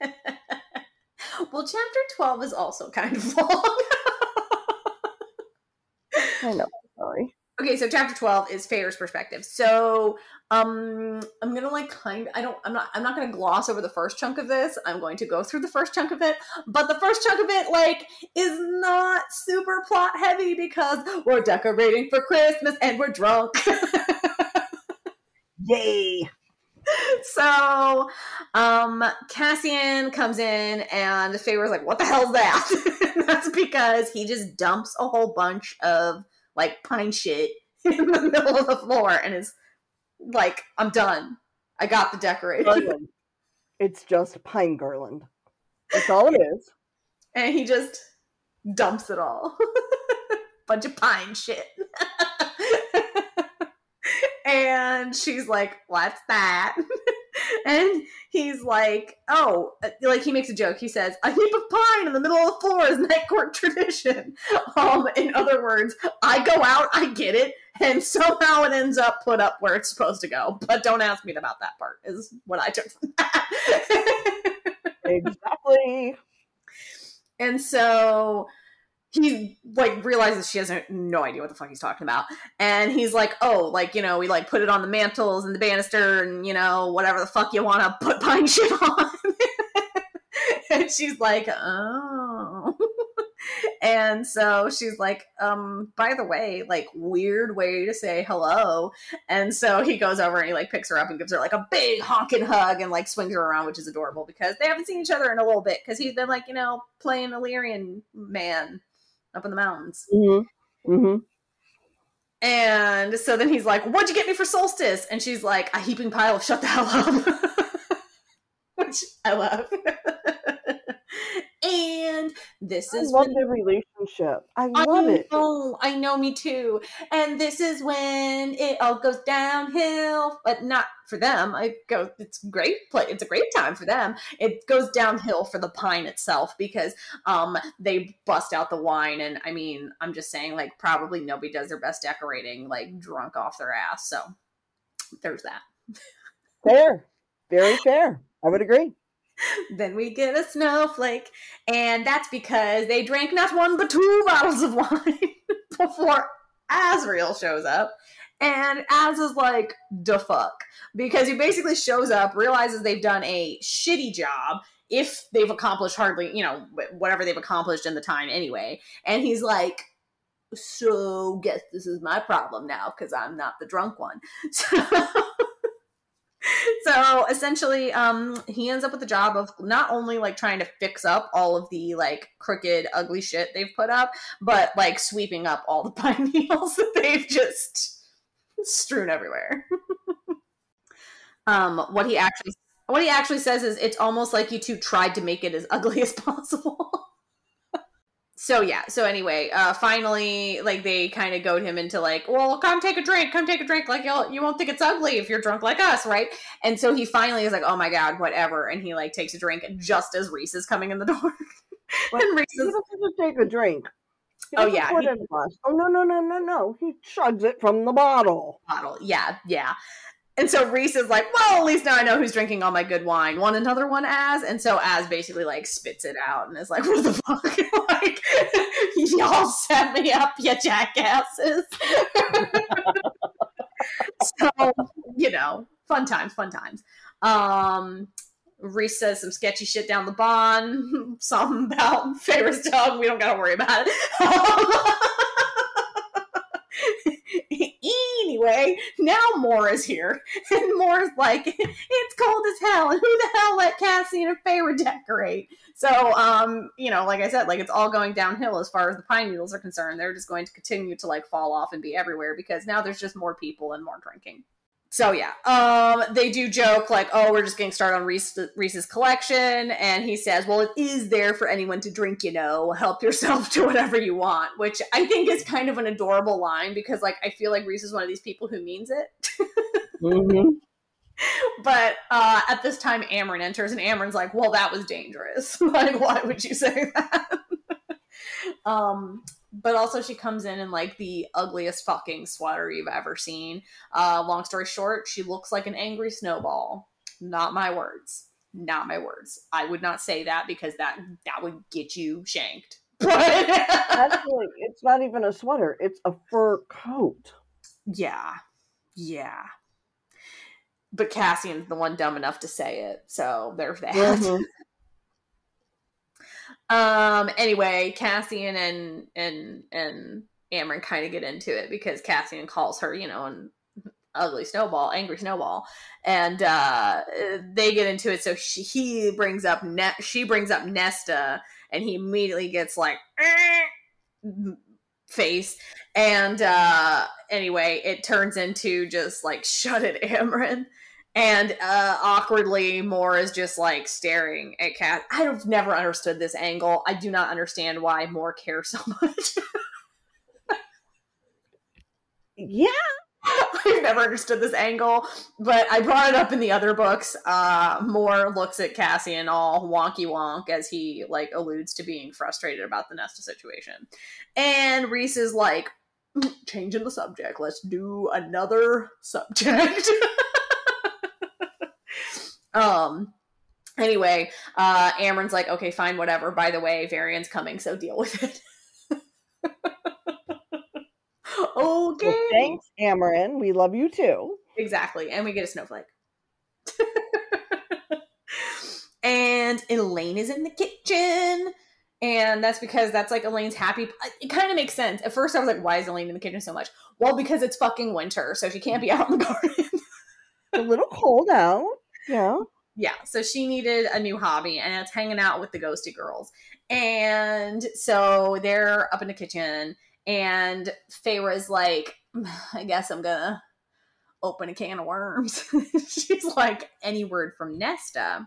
well, chapter twelve is also kind of long. I know. Sorry. Okay, so chapter 12 is Feyre's perspective. So, um I'm to like kind I don't I'm not I'm not to gloss over the first chunk of this. I'm going to go through the first chunk of it, but the first chunk of it like is not super plot heavy because we're decorating for Christmas and we're drunk. Yay. So, um Cassian comes in and Feyre's like, "What the hell's that?" That's because he just dumps a whole bunch of like pine shit in the middle of the floor and is like, I'm done. I got the decoration. It's just pine garland. That's all it is. And he just dumps it all. Bunch of pine shit. and she's like, What's that? And he's like, oh, uh, like he makes a joke. He says, a heap of pine in the middle of the floor is night court tradition. Um, in other words, I go out, I get it, and somehow it ends up put up where it's supposed to go. But don't ask me about that part. Is what I took from that. exactly. And so he like realizes she has no idea what the fuck he's talking about. And he's like oh like you know we like put it on the mantles and the banister and you know whatever the fuck you want to put pine shit on. And she's like oh. And so she's like um by the way like weird way to say hello. And so he goes over and he like picks her up and gives her like a big honking hug and like swings her around which is adorable because they haven't seen each other in a little bit because he's been like you know playing Illyrian man up in the mountains. Mm-hmm. Mm-hmm. And so then he's like, What'd you get me for solstice? And she's like, A heaping pile of shut the hell up. Which I love. and this I is love when, the relationship. I love I it. know, I know, me too. And this is when it all goes downhill, but not for them. I go, it's great play. It's a great time for them. It goes downhill for the pine itself because um they bust out the wine, and I mean, I'm just saying, like probably nobody does their best decorating like drunk off their ass. So there's that. Fair. Very fair. I would agree. then we get a snowflake. And that's because they drank not one but two bottles of wine before Azriel shows up. And Az is like, the fuck. Because he basically shows up, realizes they've done a shitty job, if they've accomplished hardly, you know, whatever they've accomplished in the time anyway. And he's like, so guess this is my problem now because I'm not the drunk one. So so essentially um he ends up with the job of not only like trying to fix up all of the like crooked ugly shit they've put up but like sweeping up all the pine needles that they've just strewn everywhere. Um what he actually what he actually says is it's almost like you two tried to make it as ugly as possible so yeah. So anyway uh finally like they kind of goad him into like well come take a drink come take a drink like you'll you won't think it's ugly if you're drunk like us right? And so he finally is like oh my god whatever and he like takes a drink just as Rhys is coming in the door. And Rhys he doesn't take a drink. Oh yeah he, oh no no no no no. He chugs it from the bottle. Bottle. Yeah yeah and so Rhys is like, well, at least now I know who's drinking all my good wine. Want another one, Az? And so Az basically like spits it out and is like, what the fuck? like, y'all set me up, you jackasses. so, you know, fun times, fun times. Um, Rhys says some sketchy shit down the bond, something about Feyre's dog. We don't gotta worry about it. Anyway, now Mor is here. And Mor's like, it's cold as hell. And who the hell let Cassie and Feyre decorate? So, um, you know, like I said, like it's all going downhill as far as the pine needles are concerned. They're just going to continue to like fall off and be everywhere because now there's just more people and more drinking so yeah, um, they do joke like, "Oh, we're just getting started on Rhys, Rhys's collection," and he says, "Well, it is there for anyone to drink. You know, help yourself to whatever you want," which I think is kind of an adorable line because, like, I feel like Rhys is one of these people who means it. mm-hmm. but uh, at this time, Amren enters, and Amren's like, "Well, that was dangerous. like, why would you say that?" Um, but also she comes in in like the ugliest fucking sweater you've ever seen. Uh, long story short, she looks like an angry snowball. Not my words. Not my words. I would not say that because that that would get you shanked. Actually, it's not even a sweater. It's a fur coat. Yeah. Yeah. But Cassian's the one dumb enough to say it, so there's that. Mm-hmm. um. Anyway, Cassian and and and Amren kind of get into it because Cassian calls her, you know, an ugly snowball, angry snowball, and uh, they get into it. So she, he brings up ne- she brings up Nesta, and he immediately gets like face. And uh, anyway, it turns into just like shut it, Amren and uh, awkwardly Mor is just like staring at Cat. I've never understood this angle. I do not understand why Mor cares so much. yeah. I've never understood this angle, but I brought it up in the other books. Uh, Mor looks at Cassian all wonky wonk as he like alludes to being frustrated about the Nesta situation, and Rhys is like, mm, changing the subject. Let's do another subject. Um, anyway, uh, Amren's like, okay, fine, whatever. By the way, Varian's coming, so deal with it. okay. Well, thanks, Amren. We love you too. Exactly. And we get a snowflake. and Elain is in the kitchen. And that's because that's like Elain's happy. It kind of makes sense. At first, I was like, why is Elain in the kitchen so much? Well, because it's fucking winter, so she can't be out in the garden. a little cold out. Yeah. Yeah. So she needed a new hobby and it's hanging out with the ghosty girls. And so they're up in the kitchen and Feyre's like, I guess I'm gonna open a can of worms. She's like, any word from Nesta.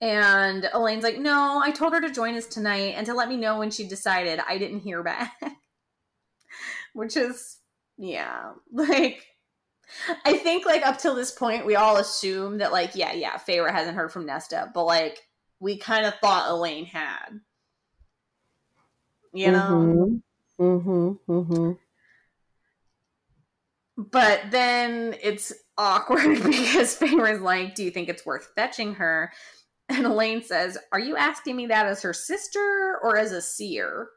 And Elain's like, no, I told her to join us tonight and to let me know when she decided. I didn't hear back. Which is, yeah, like I think like up till this point, we all assume that like, yeah, yeah, Feyre hasn't heard from Nesta, but like we kind of thought Elain had. You know? Mm-hmm. Mm-hmm. Mm-hmm. But then it's awkward because Feyre's like, Do you think it's worth fetching her? And Elain says, Are you asking me that as her sister or as a seer?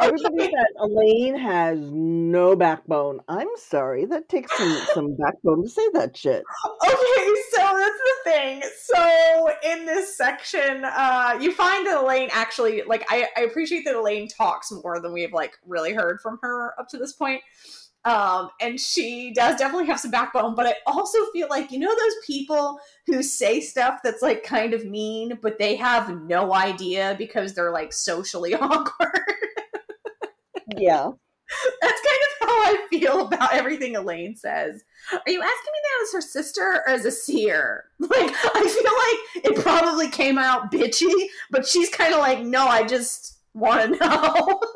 Everybody said Elain has no backbone. I'm sorry, that takes some some backbone to say that shit. Okay, so that's the thing. So in this section, uh, you find that Elain actually like I, I appreciate that Elain talks more than we've like really heard from her up to this point. Um, and she does definitely have some backbone, but I also feel like, you know, those people who say stuff that's like kind of mean, but they have no idea because they're like socially awkward. Yeah. That's kind of how I feel about everything Elain says. Are you asking me that as her sister or as a seer? Like, I feel like it probably came out bitchy, but she's kind of like, no, I just want to know.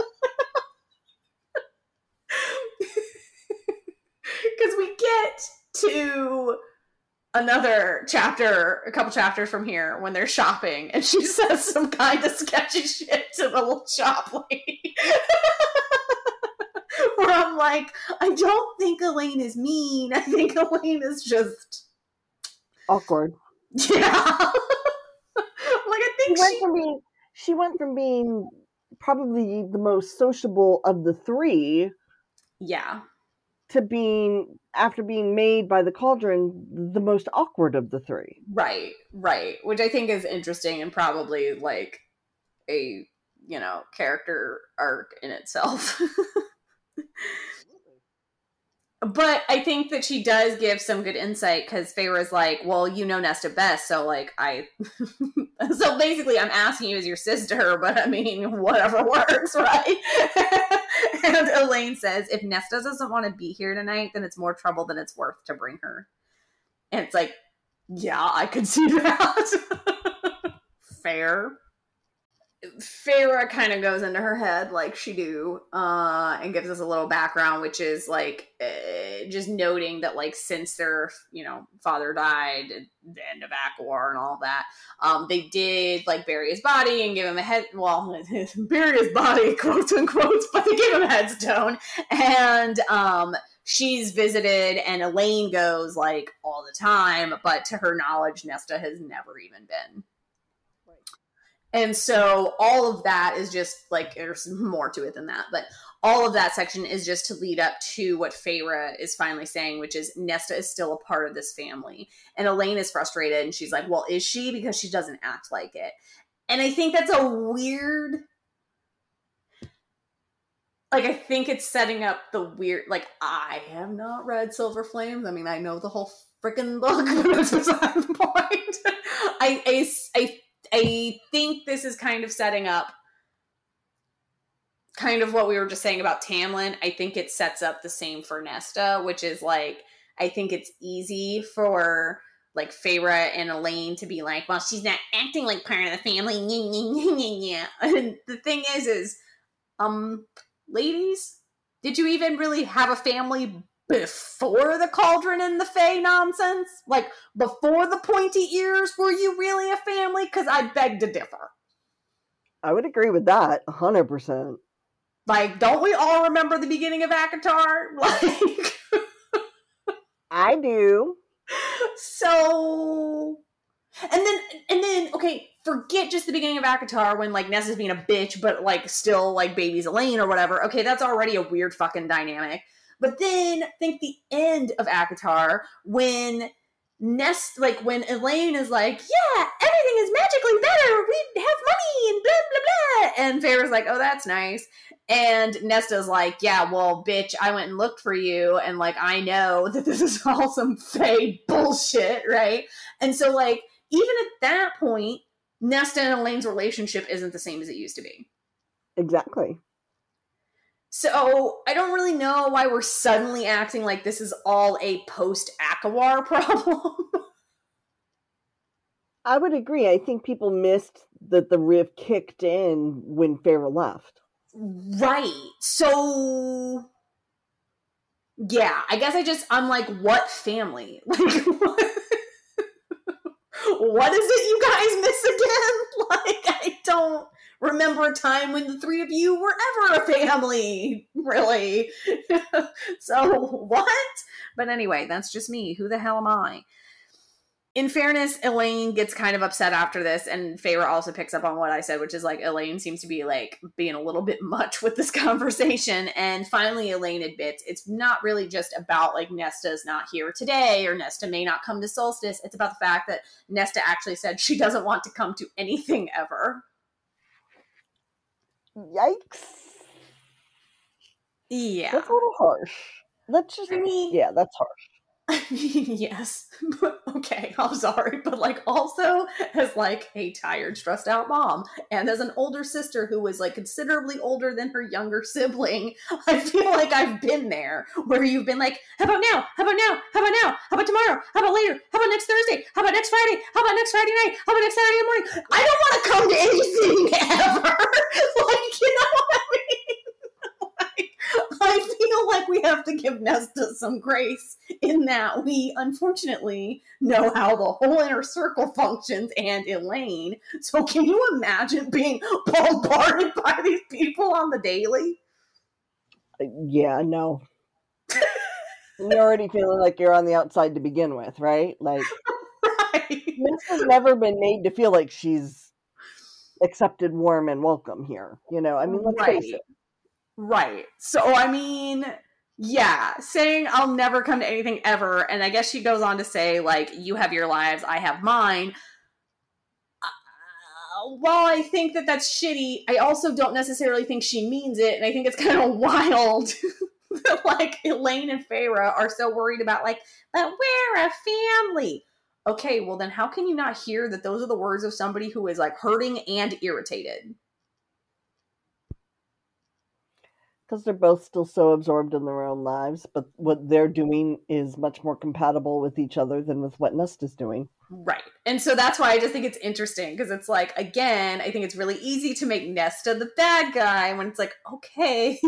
Because we get to another chapter, a couple chapters from here, when they're shopping, and she says some kind of sketchy shit to the little shop lady. Where I'm like, I don't think Elain is mean. I think Elain is just awkward. Yeah. like I think she went she... from being she went from being probably the most sociable of the three. Yeah. To being after being made by the cauldron the most awkward of the three. Right, right. Which I think is interesting and probably like a you know character arc in itself. but I think that she does give some good insight because Feyre's like, well, you know Nesta best, so like I, so basically I'm asking you as your sister, but I mean whatever works, right? and Elain says, if Nesta doesn't want to be here tonight, then it's more trouble than it's worth to bring her. And it's like, yeah, I could see that. Fair Feyre kind of goes into her head like she do, uh, and gives us a little background, which is like uh, just noting that like since their you know father died at the end of ACOWAR and all that, um, they did like bury his body and give him a head. Well, bury his body, quotes unquote, but they gave him a headstone, and um, she's visited, and Elain goes like all the time, but to her knowledge, Nesta has never even been. And so all of that is just like there's more to it than that, but all of that section is just to lead up to what Feyre is finally saying, which is Nesta is still a part of this family. And Elain is frustrated and she's like, Well, is she? Because she doesn't act like it. And I think that's a weird like I think it's setting up the weird like I have not read Silver Flames. I mean, I know the whole freaking book, but that's beside the point. I, I I I think this is kind of setting up kind of what we were just saying about Tamlin. I think it sets up the same for Nesta, which is like I think it's easy for like Feyre and Elain to be like, well, she's not acting like part of the family. and the thing is, is um, ladies, did you even really have a family before the cauldron and the Fae nonsense? Like before the pointy ears, were you really a family? Because I beg to differ. I would agree with that, hundred percent. Like, don't we all remember the beginning of ACOTAR? Like, I do. So, and then, and then, okay, forget just the beginning of ACOTAR when like Nessa's being a bitch, but like still like baby's Elain or whatever. Okay, that's already a weird fucking dynamic. But then think the end of ACOTAR when Nest, like when Elain is like, yeah, everything is magically better. We have money and blah blah blah. And Feyre's like, oh, that's nice. And Nesta's like, yeah, well, bitch, I went and looked for you, and like I know that this is all some fake bullshit, right? And so like even at that point, Nesta and Elain's relationship isn't the same as it used to be. Exactly. So I don't really know why we're suddenly acting like this is all a post ACOWAR problem. I would agree. I think people missed that the riff kicked in when Feyre left. Right. So yeah, I guess I just I'm like, what family? Like what, what is it you guys miss again? Like I don't remember a time when the three of you were ever a family, really. so, what? But anyway, that's just me. Who the hell am I? In fairness, Elain gets kind of upset after this, and Feyre also picks up on what I said, which is like Elain seems to be like being a little bit much with this conversation. And finally, Elain admits it's not really just about like Nesta's not here today or Nesta may not come to Solstice. It's about the fact that Nesta actually said she doesn't want to come to anything ever. Yikes. Yeah. That's a little harsh. Let's just I mean, yeah, that's harsh. yes. okay, I'm sorry, but like also as like a tired, stressed out mom and as an older sister who was like considerably older than her younger sibling, I feel like I've been there where you've been like, how about now? How about now? How about now? How about tomorrow? How about later? How about next Thursday? How about next Friday? How about next Friday night? How about next Saturday morning? I don't want to come to anything ever. like, you know what I mean? I feel like we have to give Nesta some grace in that we unfortunately know how the whole inner circle functions and Elain. So can you imagine being bombarded by these people on the daily? Yeah, no. you're already feeling like you're on the outside to begin with, right? Like right. Nesta's never been made to feel like she's accepted, warm, and welcome here. You know, I mean, let's right. face it Right. So, I mean, yeah, saying I'll never come to anything ever. And I guess she goes on to say, like, you have your lives, I have mine. Uh, while I think that that's shitty, I also don't necessarily think she means it. And I think it's kind of wild that, like, Elain and Feyre are so worried about, like, but we're a family. Okay, well, then how can you not hear that those are the words of somebody who is, like, hurting and irritated? Because they're both still so absorbed in their own lives, but what they're doing is much more compatible with each other than with what Nest is doing. Right. And so that's why I just think it's interesting because it's like, again, I think it's really easy to make Nesta the bad guy when it's like, okay.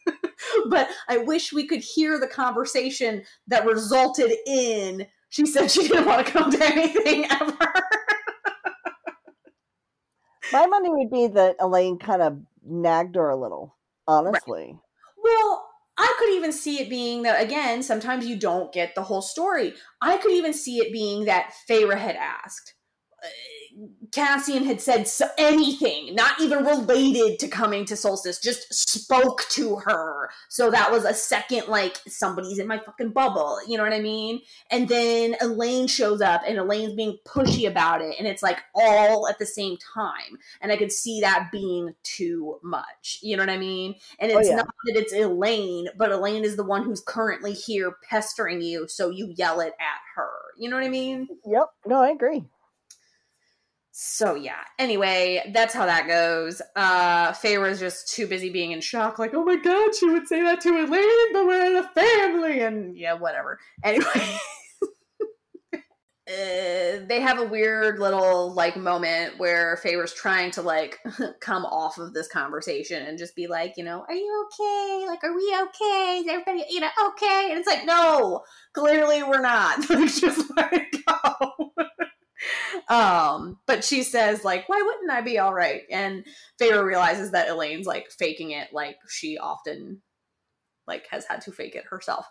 but I wish we could hear the conversation that resulted in she said she didn't want to come to anything ever. My money would be that Elain kind of nagged her a little, honestly. Right. Well, I could even see it being that again, sometimes you don't get the whole story. I could even see it being that Feyre had asked, Cassian had said so- anything, not even related to coming to Solstice, just spoke to her. So that was a second, like, somebody's in my fucking bubble. You know what I mean? And then Elain shows up and Elain's being pushy about it. And it's like all at the same time. And I could see that being too much. You know what I mean? And oh, it's oh, yeah. not that it's Elain, but Elain is the one who's currently here pestering you. So you yell it at her. You know what I mean? Yep. No, I agree. So yeah. Anyway, that's how that goes. Uh Feyre's just too busy being in shock, like, oh my god, she would say that to Elain, but we're in a family, and yeah, whatever. Anyway. Uh, they have a weird little like moment where Feyre's trying to like come off of this conversation and just be like, you know, are you okay? Like, are we okay? Is everybody, you know, okay? And it's like, no, clearly we're not. just let it go um, but she says, like, why wouldn't I be all right? And Feyre realizes that Elain's like faking it like she often like has had to fake it herself.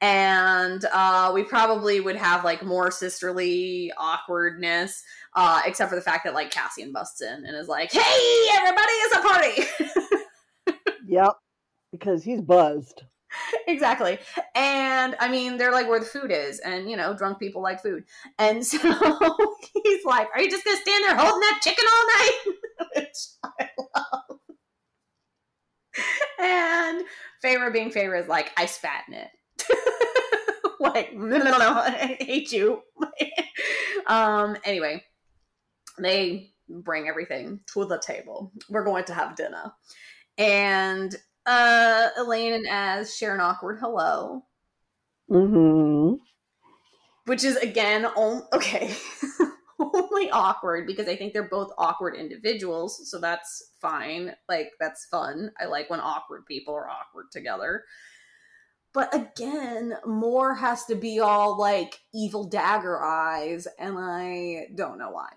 And uh, we probably would have like more sisterly awkwardness, uh, except for the fact that like Cassian busts in and is like, Hey, everybody is a party. yep. Because he's buzzed. exactly. And I mean, they're like where the food is, and you know, drunk people like food. And so he's like, Are you just gonna stand there holding that chicken all night? Which I love. And Feyre being Feyre is like, I spat in it. like, no, no, no, I hate you. um, anyway, they bring everything to the table. We're going to have dinner. And uh, Elain and Az share an awkward hello. Mm-hmm. Which is again, on- okay, only awkward because I think they're both awkward individuals, so that's fine. Like that's fun. I like when awkward people are awkward together. But again, Mor has to be all like evil dagger eyes, and I don't know why.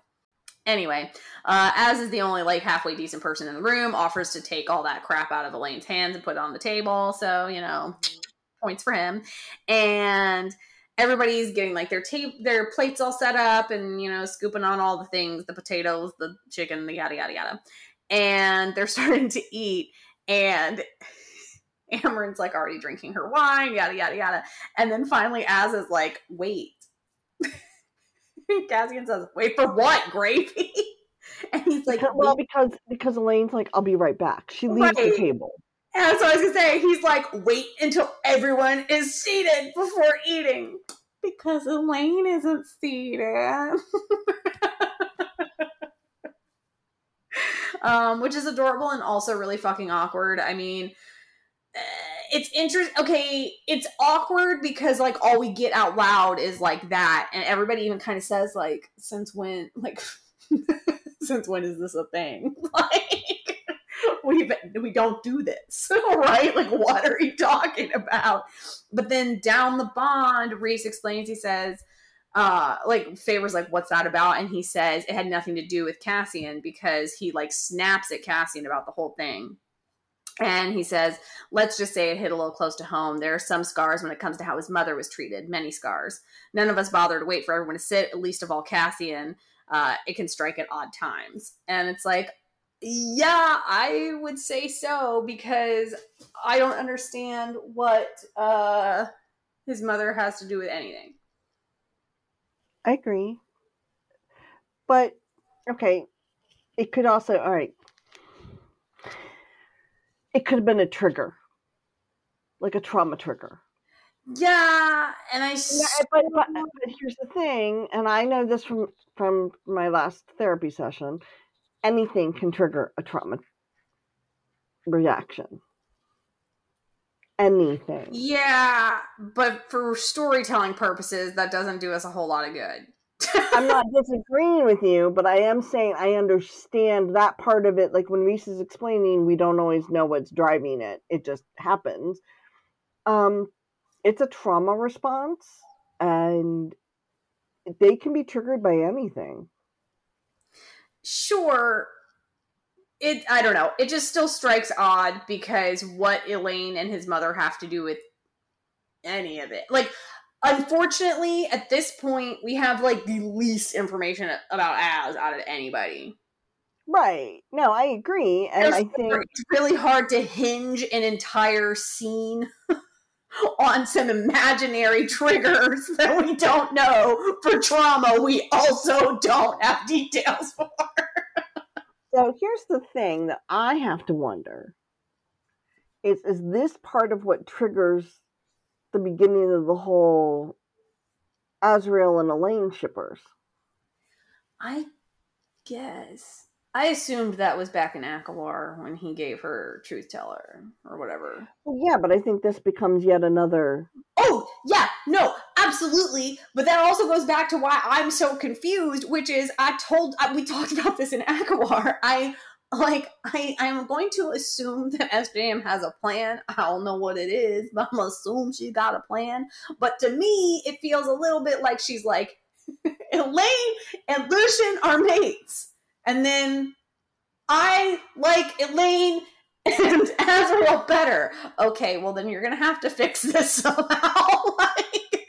Anyway, uh, Az is the only like halfway decent person in the room, offers to take all that crap out of Elain's hands and put it on the table. So you know, points for him. And everybody's getting like their tape, their plates all set up, and you know, scooping on all the things, the potatoes, the chicken, the yada yada yada. And they're starting to eat, and Amren's like already drinking her wine, yada yada yada. And then finally, Az is like, "Wait." Cassian says, "Wait for what? Gravy?" and he's like, "Well, because because Elain's like, I'll be right back." She leaves right. the table. And that's what I was gonna say. He's like, "Wait until everyone is seated before eating," because Elain isn't seated. um, which is adorable and also really fucking awkward. I mean it's interesting. Okay, it's awkward because like all we get out loud is like that, and everybody even kind of says like, "Since when? Like, since when is this a thing?" Like, we we don't do this, right? Like, what are you talking about? But then down the bond, Rhys explains. He says. Uh, like favors like, what's that about? And he says it had nothing to do with Cassian because he like snaps at Cassian about the whole thing and he says, let's just say it hit a little close to home. There are some scars when it comes to how his mother was treated, many scars. None of us bother to wait for everyone to sit, at least of all Cassian. Uh, it can strike at odd times. And it's like, yeah, I would say so because I don't understand what uh, his mother has to do with anything. I agree. But, okay, it could also, all right, it could have been a trigger, like a trauma trigger. Yeah, and I. Yeah, but, but, but here's the thing, and I know this from from my last therapy session. Anything can trigger a trauma reaction. anything. Yeah, but for storytelling purposes, that doesn't do us a whole lot of good. I'm not disagreeing with you, but I am saying I understand that part of it. Like when Rhys is explaining, we don't always know what's driving it. It just happens. Um, it's a trauma response, and they can be triggered by anything. Sure. It I don't know. It just still strikes odd because what Elain and his mother have to do with any of it. Like unfortunately, at this point, we have like the least information about Az out of anybody. Right. No, I agree. And I think it's really hard to hinge an entire scene on some imaginary triggers that we don't know for trauma we also don't have details for. so here's the thing that I have to wonder. Is is this part of what triggers the beginning of the whole Azriel and Elain shippers. I guess. I assumed that was back in ACOWAR when he gave her Truth Teller or whatever. Well, yeah, but I think this becomes yet another. Oh, yeah, no, absolutely. But that also goes back to why I'm so confused, which is I told, uh, we talked about this in ACOWAR. I like I I'm going to assume that SJM has a plan. I don't know what it is, but I'm assume she got a plan. But to me, it feels a little bit like she's like Elain and Lucien are mates, and then I like Elain and Azriel better. Okay, well then you're gonna have to fix this somehow. like,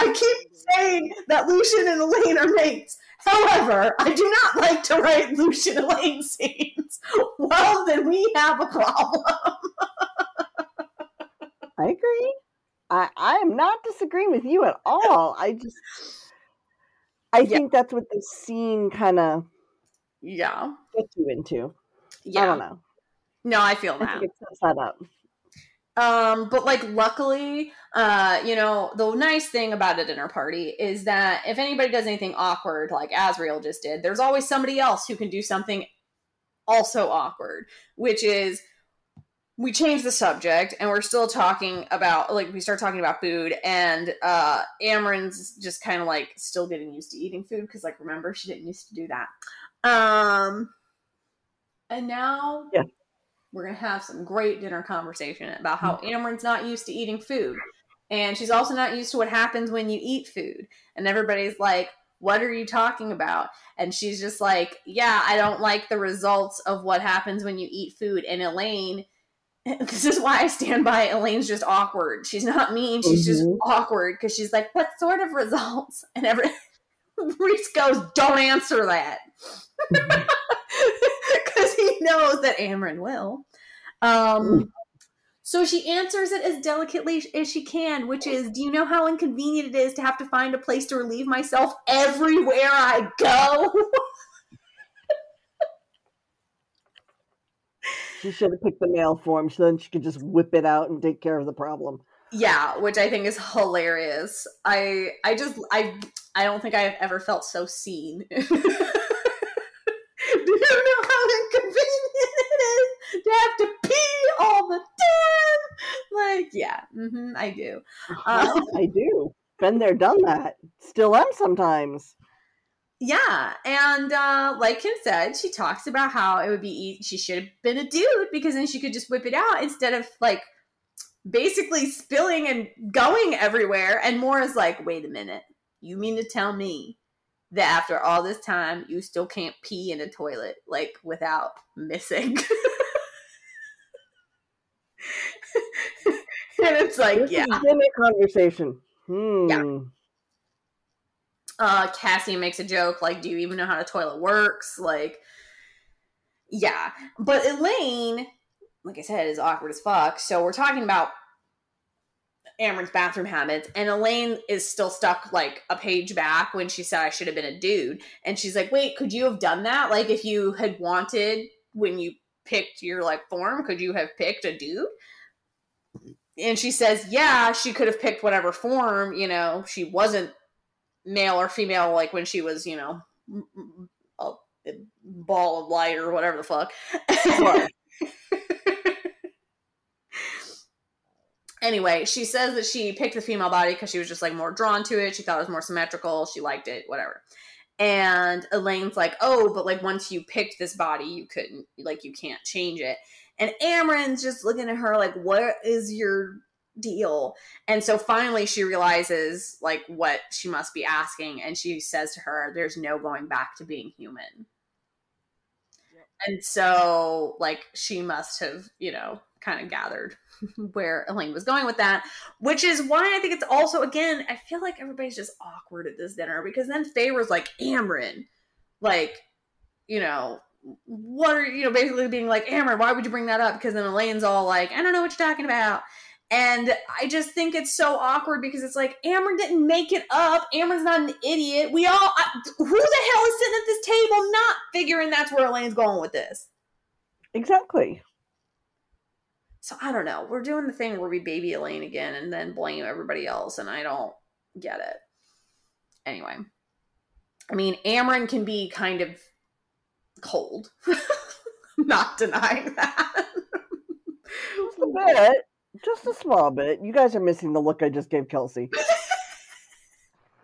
I keep saying that Lucien and Elain are mates. However, I do not like to write Lucien Elain scenes. Well, then we have a problem. I agree. I, I am not disagreeing with you at all. I just I yeah. think that's what the scene kind of yeah gets you into. Yeah. I don't know. No, I feel that. I think it sets that up. Um, but like luckily, uh, you know, the nice thing about a dinner party is that if anybody does anything awkward, like Azriel just did, there's always somebody else who can do something also awkward, which is we change the subject and we're still talking about like we start talking about food and uh just kind of like still getting used to eating food because like remember she didn't used to do that. Um and now yeah we're going to have some great dinner conversation about how Amren's not used to eating food. And she's also not used to what happens when you eat food. And everybody's like, what are you talking about? And she's just like, yeah, I don't like the results of what happens when you eat food. And Elain, this is why I stand by Elain's just awkward. She's not mean, she's mm-hmm. just awkward because she's like, what sort of results? And every Rhys goes, don't answer that. Knows that Amren will. Um, so she answers it as delicately as she can, which is, "Do you know how inconvenient it is to have to find a place to relieve myself everywhere I go?" she should have picked the male form, so then she could just whip it out and take care of the problem. Yeah, which I think is hilarious. I I just I I don't think I've ever felt so seen. Do you know how inconvenient it is to have to all the time. Like, yeah, mm-hmm, I do. Um, I do. Been there, done that. Still am sometimes. Yeah, and uh, like Kim said, she talks about how it would be easy. She should have been a dude because then she could just whip it out instead of like basically spilling and going everywhere. And Mor is like, wait a minute, you mean to tell me that after all this time you still can't pee in a toilet like without missing? and it's like, this yeah, a conversation. Hmm. Yeah. Uh, Cassie makes a joke like, "Do you even know how the toilet works?" Like, yeah. But Elain, like I said, is awkward as fuck. So we're talking about Amren's bathroom habits, and Elain is still stuck like a page back when she said I should have been a dude, and she's like, "Wait, could you have done that? Like, if you had wanted when you picked your like form, could you have picked a dude?" And she says, yeah, she could have picked whatever form, you know, she wasn't male or female, like when she was, you know, a ball of light or whatever the fuck. anyway, she says that she picked the female body because she was just like more drawn to it. She thought it was more symmetrical. She liked it, whatever. And Elain's like, oh, but like once you picked this body, you couldn't, like, you can't change it. And Amren's just looking at her like, what is your deal? And so finally she realizes like what she must be asking. And she says to her, there's no going back to being human. And so, like, she must have, you know, kind of gathered where Elain was going with that, which is why I think it's also, again, I feel like everybody's just awkward at this dinner because then Feyre's like, Amren, like, you know, what are you know basically being like Amren, why would you bring that up? Because then Elain's all like, I don't know what you're talking about. And I just think it's so awkward because it's like Amren didn't make it up. Amren's not an idiot. We all, I, who the hell is sitting at this table not figuring that's where Elain's going with this? Exactly. So I don't know. We're doing the thing where we baby Elain again and then blame everybody else, and I don't get it. Anyway, I mean, Amren can be kind of cold. not denying that. Just a bit. Just a small bit. You guys are missing the look I just gave Kelsey.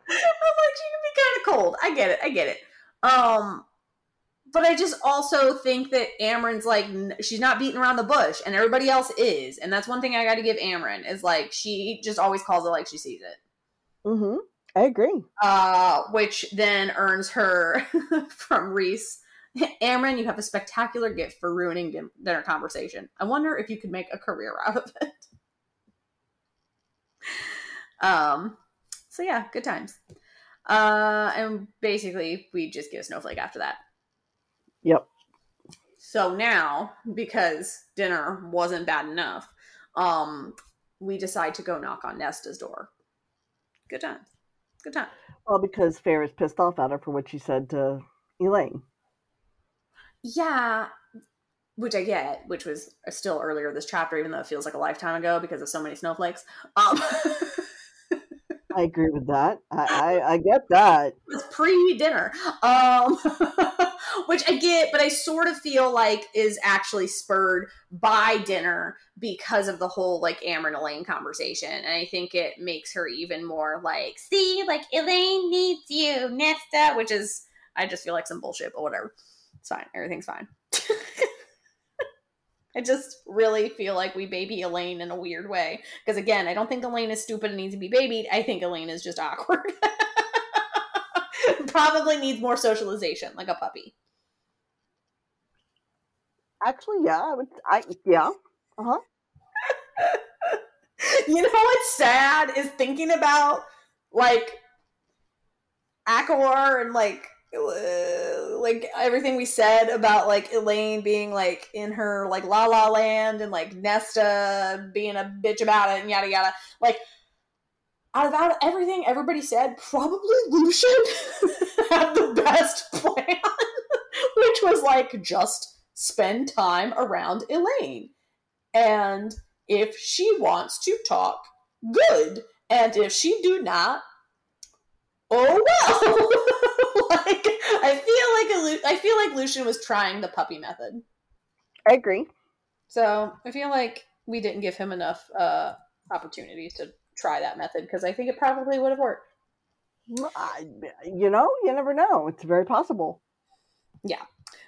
I'm like, she can be kind of cold. I get it. I get it. Um, but I just also think that Amren's like she's not beating around the bush, and everybody else is, and that's one thing I got to give Amren is like she just always calls it like she sees it. Mm-hmm. I agree. Uh, which then earns her from Rhys Amren, you have a spectacular gift for ruining dinner conversation. I wonder if you could make a career out of it. um, so yeah, good times. Uh, and basically, we just get a snowflake after that. Yep. So now, because dinner wasn't bad enough, um, we decide to go knock on Nesta's door. Good times. Good time. Well, because Feyre is pissed off at her for what she said to Elain. Yeah, which I get, which was still earlier this chapter, even though it feels like a lifetime ago because of so many snowflakes. Um, I agree with that. I, I, I get that. It's pre dinner, um, which I get, but I sort of feel like is actually spurred by dinner because of the whole like Amren and Elain conversation, and I think it makes her even more like, see, like Elain needs you, Nesta, which is I just feel like some bullshit, but whatever. It's fine. Everything's fine. I just really feel like we baby Elain in a weird way. Because again, I don't think Elain is stupid and needs to be babied. I think Elain is just awkward. Probably needs more socialization, like a puppy. Actually, yeah, I would. I yeah. Uh huh. you know what's sad is thinking about like ACOWAR and like Uh, like everything we said about like Elain being like in her like la la land and like Nesta being a bitch about it and yada yada. Like out of out of everything everybody said, probably Lucien had the best plan, which was like just spend time around Elain. And if she wants to talk, good. And if she do not, oh well. like I feel like a, I feel like Lucien was trying the puppy method. I agree. So I feel like we didn't give him enough uh, opportunities to try that method because I think it probably would have worked. I, you know, you never know. It's very possible. Yeah.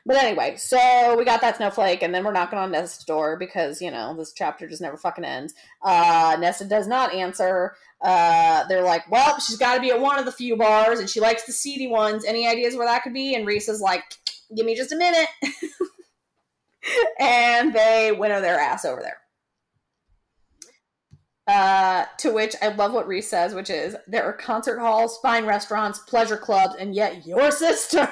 But anyway, so we got that snowflake, and then we're knocking on Nesta's door because you know this chapter just never fucking ends. Uh, Nesta does not answer. Uh, they're like, "Well, she's got to be at one of the few bars, and she likes the seedy ones. Any ideas where that could be?" And Rhys is like, "Give me just a minute," and they winnow their ass over there. Uh, to which I love what Rhys says, which is there are concert halls, fine restaurants, pleasure clubs, and yet your sister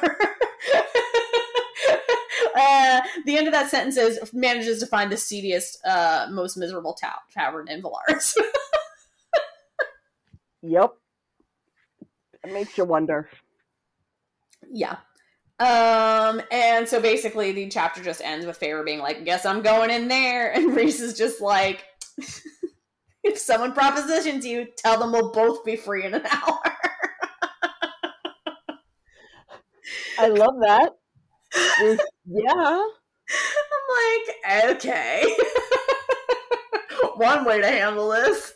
uh, the end of that sentence is manages to find the seediest, uh, most miserable ta- tavern in Velaris. Yep. It makes you wonder. Yeah. Um, and so basically the chapter just ends with Feyre being like, Guess I'm going in there. And Rhys is just like, If someone propositions you, tell them we'll both be free in an hour. I love that yeah. I'm like, okay. one way to handle this.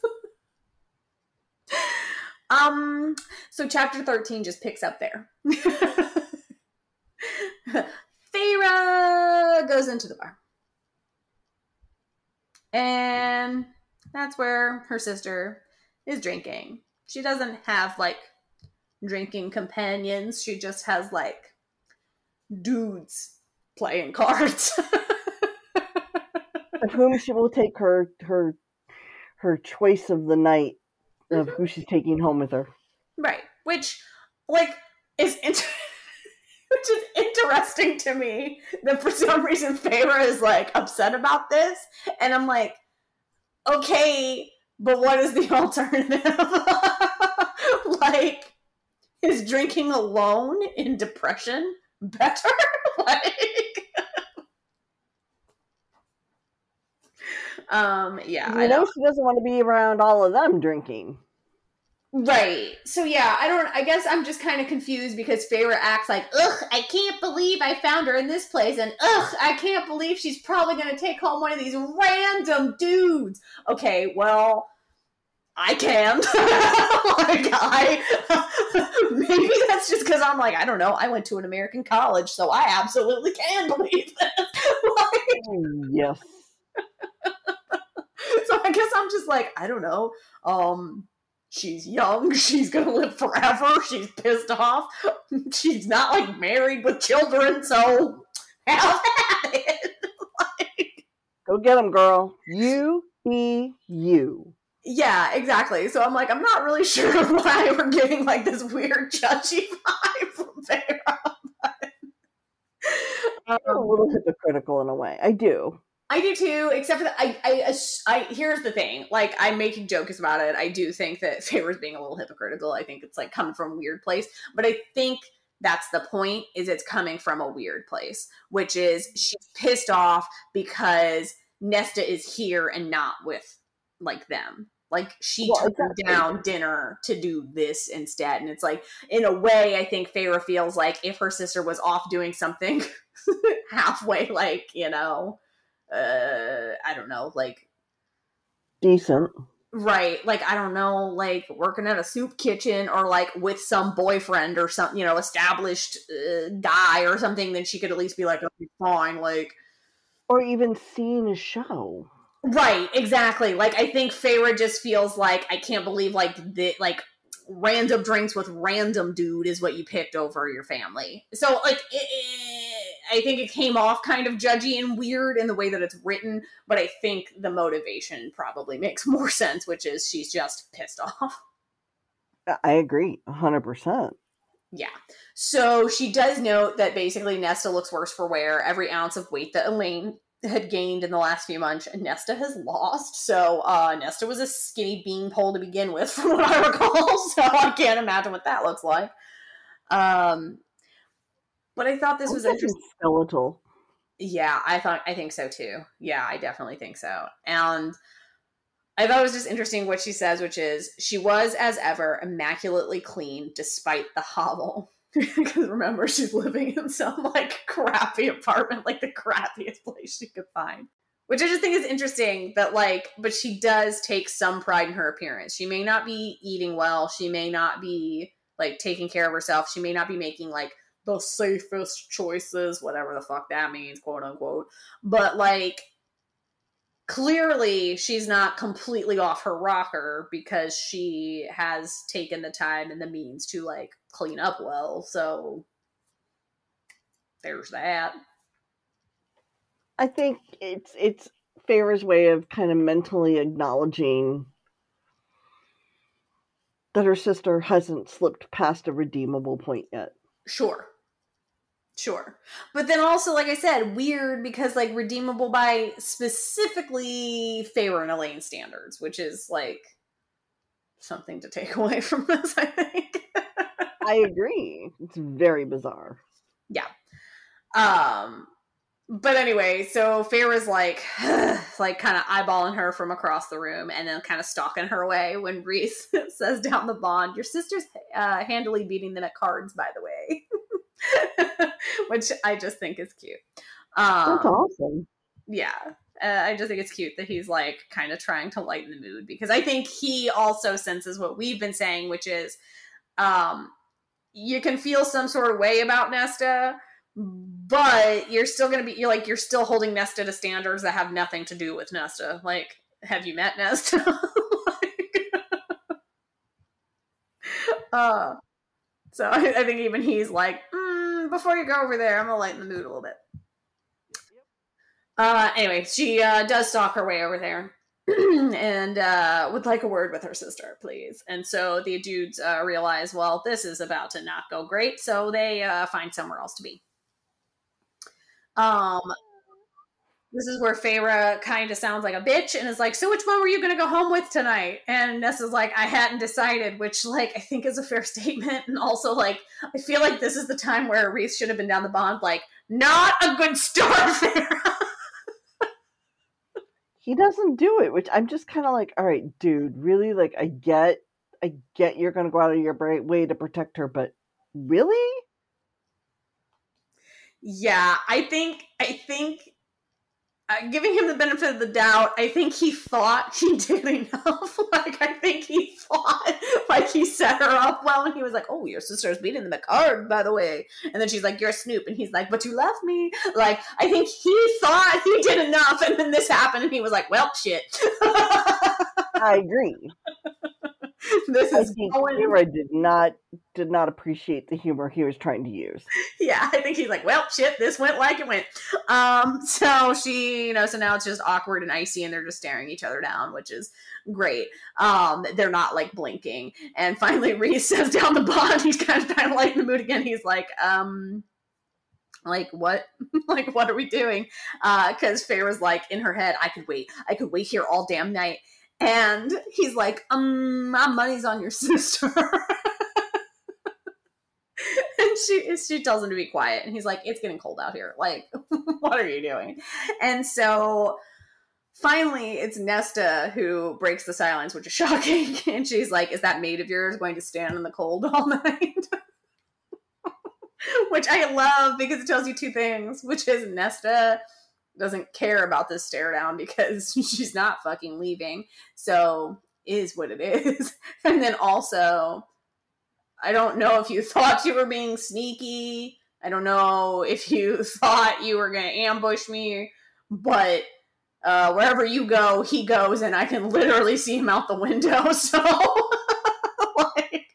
Um, so chapter 13 just picks up there. Feyre goes into the bar. And that's where her sister is drinking. She doesn't have like drinking companions, she just has like dudes playing cards. of whom she will take her her her choice of the night of mm-hmm. who she's taking home with her. Right. Which like is inter- which is interesting to me that for some reason Feyre is like upset about this and I'm like okay, but what is the alternative? like is drinking alone in depression better? like Um, yeah, I know she doesn't want to be around all of them drinking. Right. So yeah, I don't. I guess I'm just kind of confused because Feyre acts like, ugh, I can't believe I found her in this place, and ugh, I can't believe she's probably going to take home one of these random dudes. Okay, well, I can. like I, maybe that's just because I'm like, I don't know. I went to an American college, so I absolutely can believe this. like, yes. I guess I'm just like, I don't know. Um, she's young, she's gonna live forever, she's pissed off, she's not like married with children, so have at it. like, Go get them, girl. You be you. Yeah, exactly. So I'm like, I'm not really sure why we're getting like this weird judgy vibe from Feyre. I'm a little hypocritical in a way. I do. I do too, except for that I, I, I, here's the thing. Like, I'm making jokes about it. I do think that Feyre's being a little hypocritical. I think it's like coming from a weird place. But I think that's the point, is it's coming from a weird place, which is she's pissed off because Nesta is here and not with like them. Like she well, turned exactly. down dinner to do this instead. And it's like, in a way, I think Feyre feels like if her sister was off doing something halfway, like, you know, uh I don't know, like decent. Right. Like I don't know, like working at a soup kitchen or like with some boyfriend or something, you know, established uh, guy or something then she could at least be like, "Okay, fine." Like or even seeing a show. Right, exactly. Like I think Feyre just feels like I can't believe like the like random drinks with random dude is what you picked over your family. So like it, it, I think it came off kind of judgy and weird in the way that it's written, but I think the motivation probably makes more sense, which is she's just pissed off. I agree, 100%. Yeah. So she does note that basically Nesta looks worse for wear. Every ounce of weight that Elaine had gained in the last few months, Nesta has lost. So uh, Nesta was a skinny beanpole to begin with, from what I recall. So I can't imagine what that looks like. Um, but I thought this was interesting. Skeletal. Yeah, I thought I think so too. Yeah, I definitely think so. And I thought it was just interesting what she says, which is she was as ever immaculately clean despite the hovel. Because remember, she's living in some like crappy apartment, like the crappiest place she could find. Which I just think is interesting that, like, but she does take some pride in her appearance. She may not be eating well. She may not be like taking care of herself. She may not be making like the safest choices, whatever the fuck that means, quote unquote. But like, clearly she's not completely off her rocker because she has taken the time and the means to like clean up well. So there's that. I think it's it's Feyre's way of kind of mentally acknowledging that her sister hasn't slipped past a redeemable point yet. Sure. Sure. But then also, like I said, weird because like redeemable by specifically Feyre and Elain standards, which is like something to take away from this, I think. I agree. It's very bizarre. Yeah. Um but anyway, so Feyre's like like kind of eyeballing her from across the room and then kind of stalking her away when Rhys says down the bond, Your sister's uh, handily beating them at cards, by the way. which I just think is cute. Um, That's awesome. Yeah. Uh, I just think it's cute that he's like kind of trying to lighten the mood because I think he also senses what we've been saying, which is um, you can feel some sort of way about Nesta, but you're still going to be you're like you're still holding Nesta to standards that have nothing to do with Nesta. Like, have you met Nesta? like, uh, so I, I, think even he's like, mm, before you go over there, I'm gonna lighten the mood a little bit. Uh, anyway, she uh, does stalk her way over there. and uh, would like a word with her sister, please. And so the dudes uh, realize, well, this is about to not go great, so they uh, find somewhere else to be. Um, this is where Feyre kind of sounds like a bitch and is like, "So which one were you going to go home with tonight?" And Nesta's like, "I hadn't decided," which like I think is a fair statement, and also like I feel like this is the time where Rhys should have been down the bond, like, not a good start, Feyre he doesn't do it, which I'm just kind of like, all right, dude, really? Like, I get, I get you're gonna go out of your way to protect her, but really? Yeah, I think, I think uh, giving him the benefit of the doubt, I think he thought he did enough. like, I think he thought, like, he set her up well, and he was like, "Oh, your sister's beating the card, by the way." And then she's like, "You're a Snoop," and he's like, "But you left me." Like, I think he thought he did enough, and then this happened, and he was like, "Well, shit." I agree. this is I did not did not appreciate the humor he was trying to use. Yeah, I think he's like, well, shit, this went like it went. Um, so she, you know, so now it's just awkward and icy, and they're just staring each other down, which is great. Um, they're not like blinking, and finally Rhys says down the bond, he's kind of kind of like in the mood again. He's like, um, like what like what are we doing uh because Feyre was like in her head i could wait i could wait here all damn night and he's like, um, my money's on your sister. and she she tells him to be quiet. And he's like, it's getting cold out here. Like, what are you doing? And so finally it's Nesta who breaks the silence, which is shocking. And she's like, Is that maid of yours going to stand in the cold all night? which I love because it tells you two things, which is Nesta doesn't care about this stare down because she's not fucking leaving. So is what it is. and then also, I don't know if you thought you were being sneaky. I don't know if you thought you were to ambush me, but uh, wherever you go, he goes, and I can literally see him out the window. So, like,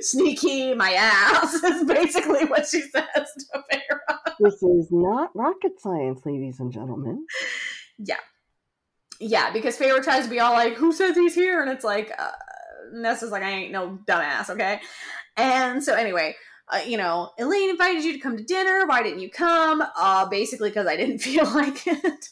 sneaky my ass is basically what she says to Feyre this is not rocket science, ladies and gentlemen. Yeah. Yeah, because to be all like, who says he's here? And it's like, uh, Nesta's like, I ain't no dumbass, okay? And so, anyway, uh, you know, Elain invited you to come to dinner. Why didn't you come? Uh, basically, because I didn't feel like it.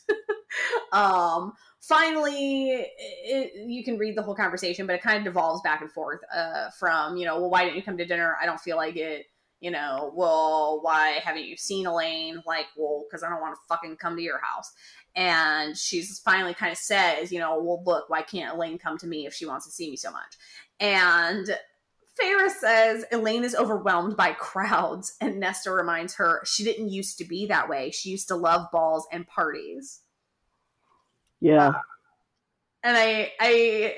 um, finally, it, you can read the whole conversation, but it kind of devolves back and forth uh, from, you know, well, why didn't you come to dinner? I don't feel like it you know, well, why haven't you seen Elain? Like, well, because I don't want to fucking come to your house. And she's finally kind of says, you know, well, look, why can't Elain come to me if she wants to see me so much? And Ferris says Elain is overwhelmed by crowds, and Nesta reminds her she didn't used to be that way. She used to love balls and parties. Yeah. Uh, and I, I,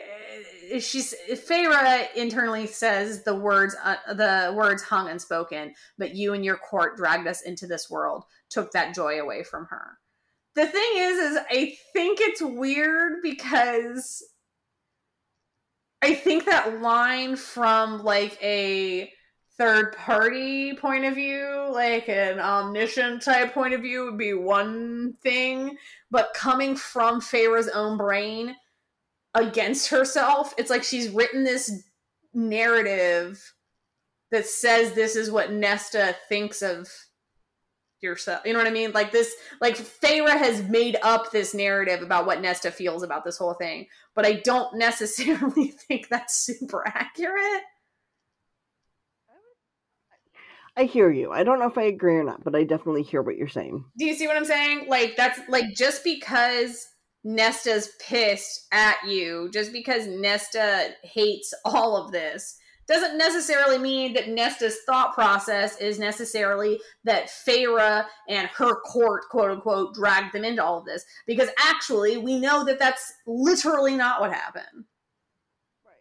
she's Feyre internally says the words uh, the words hung unspoken, but you and your court dragged us into this world, took that joy away from her. The thing is, is I think it's weird because I think that line from like a third party point of view, like an omniscient type point of view, would be one thing, but coming from Feyre's own brain against herself. It's like she's written this narrative that says this is what Nesta thinks of yourself. You know what I mean? Like this, like Feyre has made up this narrative about what Nesta feels about this whole thing, but I don't necessarily think that's super accurate. I hear you. I don't know if I agree or not, but I definitely hear what you're saying. Do you see what I'm saying? Like that's like just because Nesta's pissed at you just because Nesta hates all of this doesn't necessarily mean that Nesta's thought process is necessarily that Feyre and her court, quote unquote, dragged them into all of this. Because actually, we know that that's literally not what happened. Right.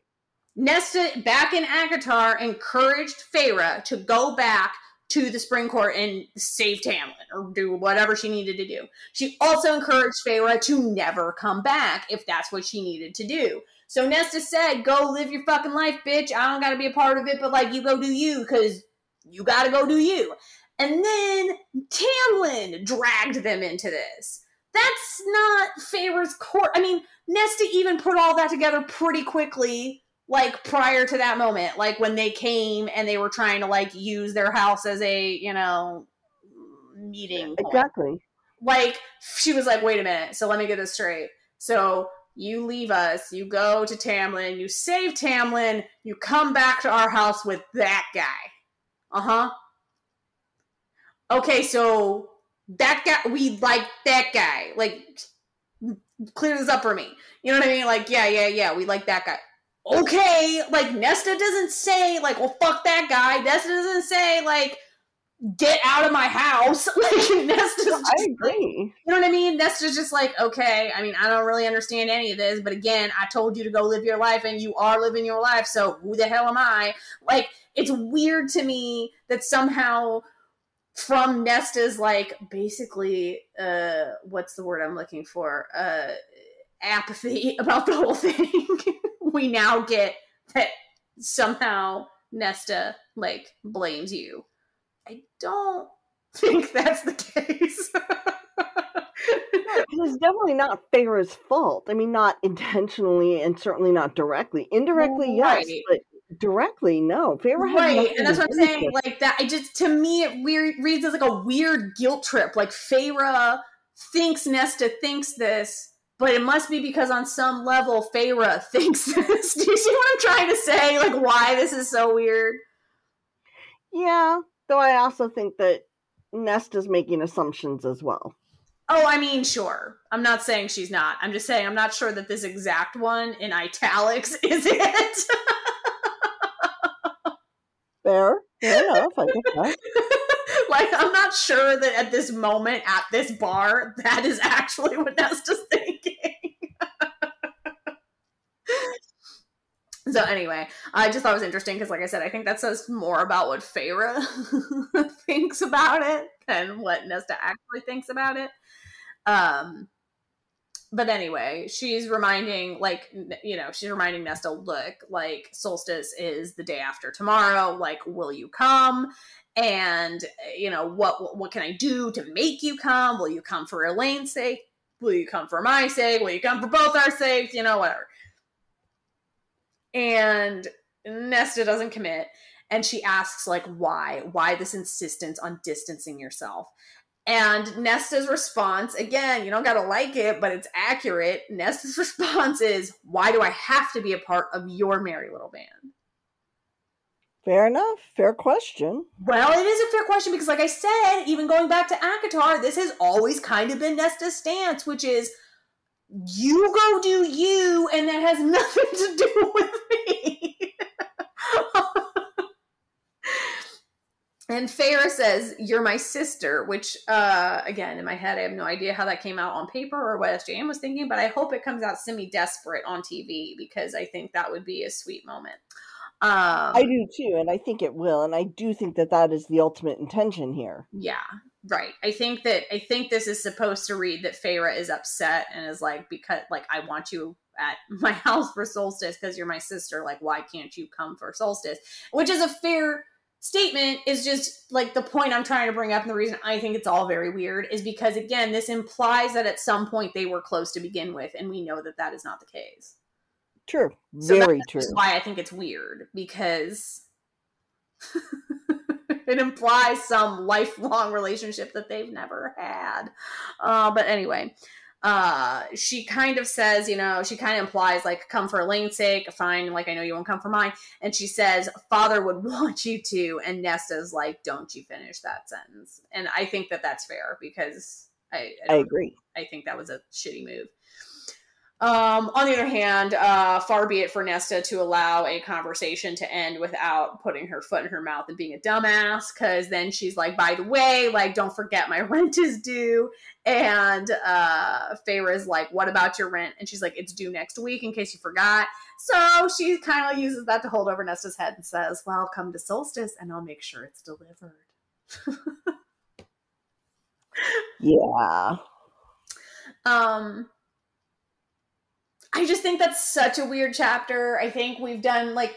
Nesta, back in ACOTAR, encouraged Feyre to go back to the spring court and save Tamlin or do whatever she needed to do. She also encouraged Feyre to never come back if that's what she needed to do. So Nesta said, "Go live your fucking life, bitch. I don't got to be a part of it, but like you go do you because you got to go do you." And then Tamlin dragged them into this. That's not Feyre's court. I mean, Nesta even put all that together pretty quickly like prior to that moment, like when they came and they were trying to like use their house as a, you know, meeting. Point. Exactly. Like she was like, wait a minute, so let me get this straight. So you leave us, you go to Tamlin, you save Tamlin, you come back to our house with that guy. Uh-huh. Okay, so that guy we like that guy. Like clear this up for me. You know what I mean? Like, yeah, yeah, yeah, we like that guy okay, like Nesta doesn't say like, well, fuck that guy. Nesta doesn't say like, get out of my house. Like Nesta's just, I agree. You know what I mean? Nesta's just like, okay, I mean, I don't really understand any of this, but again, I told you to go live your life and you are living your life, so who the hell am I? Like, it's weird to me that somehow from Nesta's like basically uh what's the word I'm looking for? Uh apathy about the whole thing. we now get that somehow Nesta like blames you. I don't think that's the case. it's definitely not Feyre's fault. I mean, not intentionally and certainly not directly. Indirectly, right. yes, but directly, no. Feyre right, and that's what I'm saying. Like that, I just to me it weird reads as like a weird guilt trip. Like Feyre thinks Nesta thinks this, but it must be because on some level Feyre thinks this. Do you see what I'm trying to say? Like why this is so weird? Yeah, though I also think that Nesta's making assumptions as well. Oh, I mean, sure. I'm not saying she's not. I'm just saying I'm not sure that this exact one in italics is it. Fair. Fair enough. I get that. like, I'm not sure that at this moment at this bar, that is actually what Nesta's thinking. So anyway, I just thought it was interesting because, like I said, I think that says more about what Feyre thinks about it than what Nesta actually thinks about it. Um, but anyway, she's reminding, like, you know, she's reminding Nesta, look, like, solstice is the day after tomorrow. Like, will you come? And you know, what what can I do to make you come? Will you come for Elain's sake? Will you come for my sake? Will you come for both our sakes? You know, whatever and Nesta doesn't commit and she asks like why why this insistence on distancing yourself and Nesta's response again you don't got to like it but it's accurate Nesta's response is why do I have to be a part of your merry little band Fair enough. Fair question. Well, it is a fair question because, like I said, even going back to ACOTAR, this has always kind of been Nesta's stance, which is you go do you, and that has nothing to do with me. and Feyre says, You're my sister, which, uh, again, in my head, I have no idea how that came out on paper or what SJM was thinking, but I hope it comes out semi desperate on TV because I think that would be a sweet moment. Um, I do too, and I think it will, and I do think that that is the ultimate intention here. Yeah, right. I think that I think this is supposed to read that Feyre is upset and is like, because like I want you at my house for solstice because you're my sister. Like, why can't you come for solstice? Which is a fair statement. Is just like the point I'm trying to bring up, and the reason I think it's all very weird is because again, this implies that at some point they were close to begin with, and we know that that is not the case. True. So Very true. why I think it's weird because it implies some lifelong relationship that they've never had. Uh, but anyway, uh, she kind of says, you know, she kind of implies like, come for Elain's sake, fine, like I know you won't come for mine. And she says, father would want you to. And Nesta's like, don't you finish that sentence. And I think that that's fair because I, I, I agree. I think that was a shitty move. Um, on the other hand, uh, far be it for Nesta to allow a conversation to end without putting her foot in her mouth and being a dumbass, because then she's like, by the way, like, don't forget my rent is due. And uh, Feyre's like, what about your rent? And she's like, it's due next week in case you forgot. So she kind of uses that to hold over Nesta's head and says, well, come to solstice and I'll make sure it's delivered. yeah. Um, I just think that's such a weird chapter. I think we've done like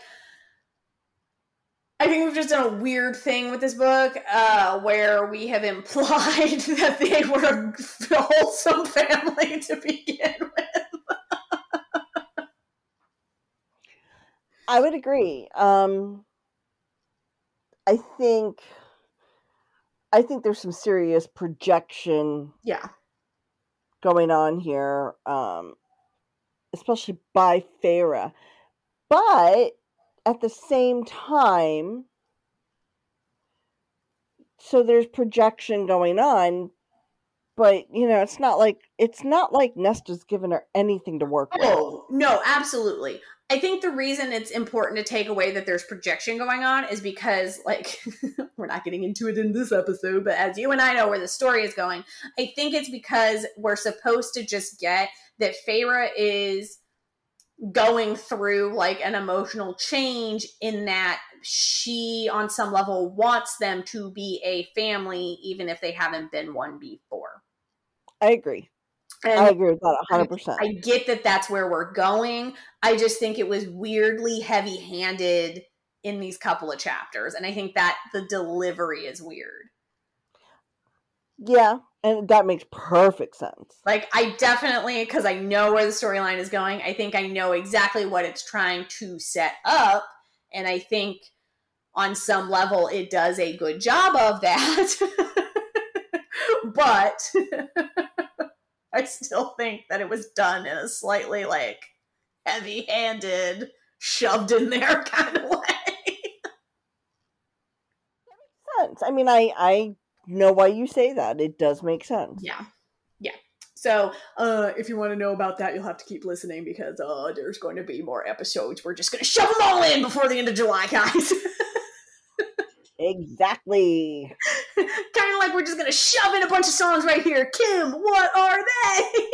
I think we've just done a weird thing with this book, uh, where we have implied that they were a wholesome family to begin with. I would agree. Um, I think, I think there's some serious projection. Yeah. Going on here. Um, especially by Feyre. But at the same time, so there's projection going on, but you know, it's not like it's not like Nesta's given her anything to work with. Oh, no, absolutely. I think the reason it's important to take away that there's projection going on is because, like, we're not getting into it in this episode, but as you and I know where the story is going, I think it's because we're supposed to just get that Feyre is going through like an emotional change in that she on some level wants them to be a family even if they haven't been one before. I agree. And i agree with that 100% I, I get that that's where we're going. I just think it was weirdly heavy handed in these couple of chapters and i think that the delivery is weird yeah and that makes perfect sense. Like, I definitely, because I know where the storyline is going, I think I know exactly what it's trying to set up. And I think on some level it does a good job of that. but I still think that it was done in a slightly like heavy handed, shoved in there kind of way. That makes sense. I mean, I I know why you say that. It does make sense. Yeah. Yeah. So, uh, if you want to know about that, you'll have to keep listening because uh, there's going to be more episodes. We're just going to shove them all in before the end of July, guys. exactly. kind of like we're just going to shove in a bunch of songs right here. Kim, what are they?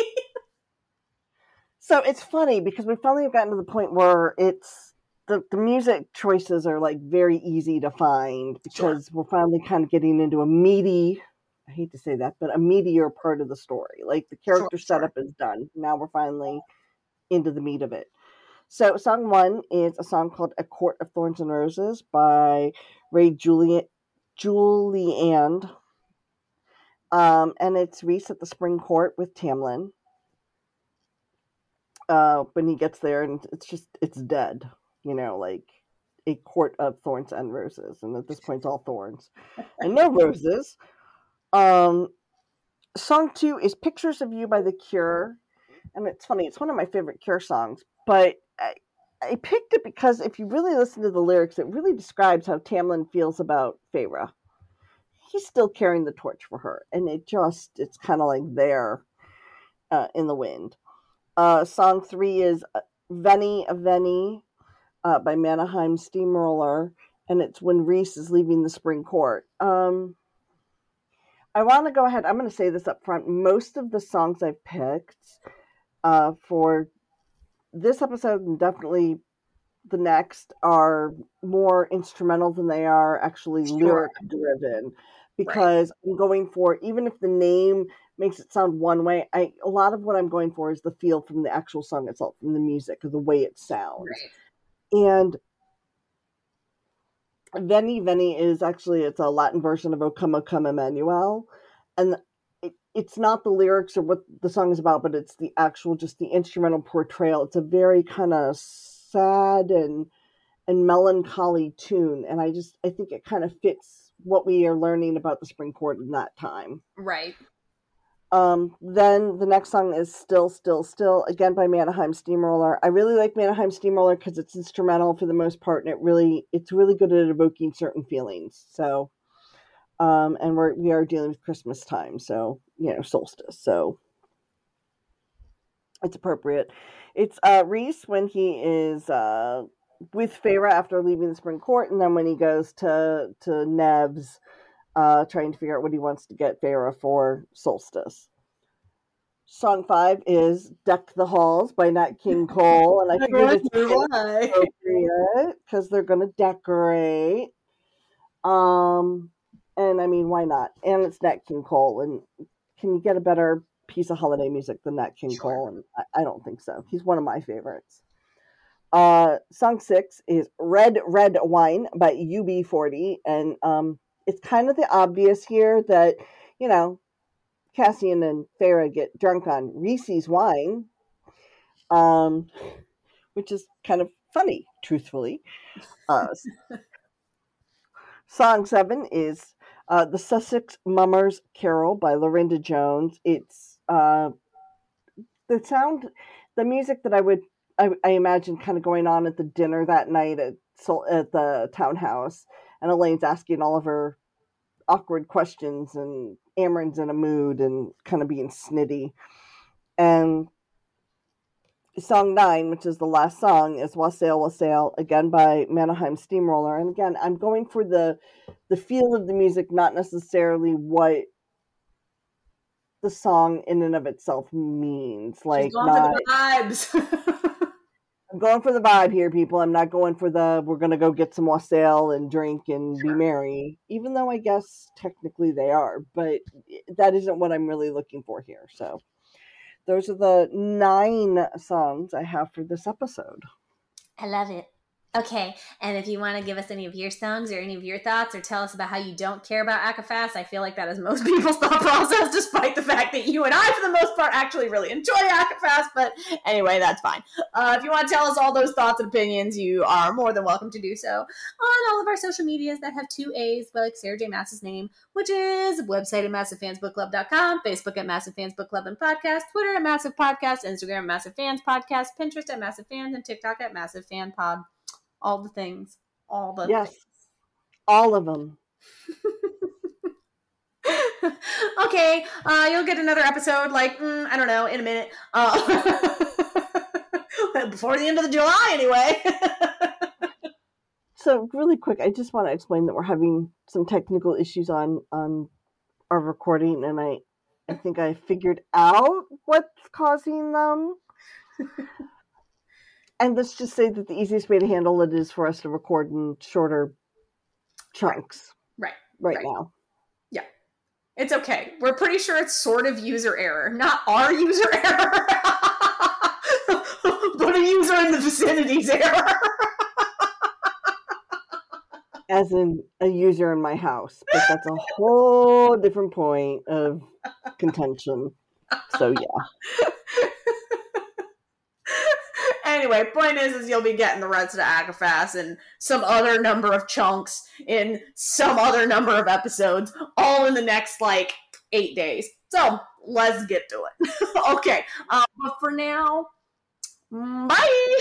so it's funny because we finally have gotten to the point where it's the, the music choices are like very easy to find because sure. we're finally kind of getting into a meaty I hate to say that, but a meatier part of the story. Like the character sure, setup sure. is done. Now we're finally into the meat of it. So song one is a song called A Court of Thorns and Roses by Ray Julian Juliand. Um, and it's Rhys at the Spring Court with Tamlin. Uh, when he gets there and it's just it's dead you know, like a court of thorns and roses, and at this point, it's all thorns and no roses. Um, song two is "Pictures of You" by The Cure, and it's funny; it's one of my favorite Cure songs. But I, I picked it because if you really listen to the lyrics, it really describes how Tamlin feels about Feyre. He's still carrying the torch for her, and it just—it's kind of like there uh, in the wind. Uh, song three is uh, "Veni a Veni." Uh, by Mannheim Steamroller, and it's when Rhys is leaving the spring court. Um, I want to go ahead. I'm going to say this up front. Most of the songs I've picked uh, for this episode and definitely the next are more instrumental than they are actually sure. lyric driven because right. I'm going for even if the name makes it sound one way, I a lot of what I'm going for is the feel from the actual song itself, from the music, or the way it sounds. Right and Veni Veni is actually it's a Latin version of O Come O Come Emmanuel, and it, it's not the lyrics or what the song is about, but it's the actual just the instrumental portrayal. It's a very kind of sad and and melancholy tune, and I just I think it kind of fits what we are learning about the spring court in that time. Right. Um, then the next song is Still, Still, Still, again by Mannheim Steamroller. I really like Mannheim Steamroller because it's instrumental for the most part and it really it's really good at evoking certain feelings. So um, and we're we are dealing with Christmas time, so you know, solstice. So it's appropriate. It's uh, Rhys when he is uh, with Feyre after leaving the Spring Court, and then when he goes to to Nev's, uh, trying to figure out what he wants to get Feyre for Solstice. Song five is "Deck the Halls" by Nat King Cole, and I figured it's appropriate because they're going to decorate. Um, and I mean, why not? And it's Nat King Cole, and can you get a better piece of holiday music than Nat King sure. Cole? And I, I, don't think so. He's one of my favorites. Uh, song six is "Red Red Wine" by UB40, and um, it's kind of the obvious here that you know Cassian and Feyre get drunk on Rhys's wine, um, which is kind of funny, truthfully. Uh, song seven is uh, the Sussex Mummers Carol by Lorinda Jones. It's uh, the sound, the music that I would, I, I, imagine, kind of going on at the dinner that night at at the townhouse, and Elain's asking all of her awkward questions, and Amren's in a mood and kind of being snitty, and song nine, which is the last song, is Wassail Wassail, again by Mannheim Steamroller. And again, I'm going for the the feel of the music, not necessarily what the song in and of itself means. Like not, vibes. I'm going for the vibe here, people. I'm not going for the we're gonna go get some wassail and drink and sure. be merry. Even though I guess technically they are, but that isn't what I'm really looking for here. So those are the nine songs I have for this episode. I love it. Okay, and if you want to give us any of your songs or any of your thoughts, or tell us about how you don't care about ACOFAS, I feel like that is most people's thought process, despite the fact that you and I, for the most part, actually really enjoy ACOFAS. But anyway, that's fine. Uh, if you want to tell us all those thoughts and opinions, you are more than welcome to do so on all of our social medias that have two A's, like Sarah J. Maas's name, which is website at maasivefansbookclub.com, Facebook at Maasive Fans Book Club and Podcast, Twitter at Maasive Podcast, Instagram at Maasive Fans Podcast, Pinterest at Maasive Fans, and TikTok at Maasive Fan Pod all the things, all the yes, things. all of them. okay, uh, you'll get another episode, like mm, I don't know, in a minute, uh, before the end of the July, anyway. so, really quick, I just want to explain that we're having some technical issues on on our recording, and I I think I figured out what's causing them and let's just say that the easiest way to handle it is for us to record in shorter chunks. Right. Right, right. now. Yeah. It's okay. We're pretty sure it's sort of user error, not our user error, but a user in the vicinity's error. As in a user in my house, but that's a whole different point of contention. So yeah anyway, point is, is you'll be getting the rest of ACOFAS and some other number of chunks in some other number of episodes, all in the next like eight days. So let's get to it. okay, um, but for now, bye.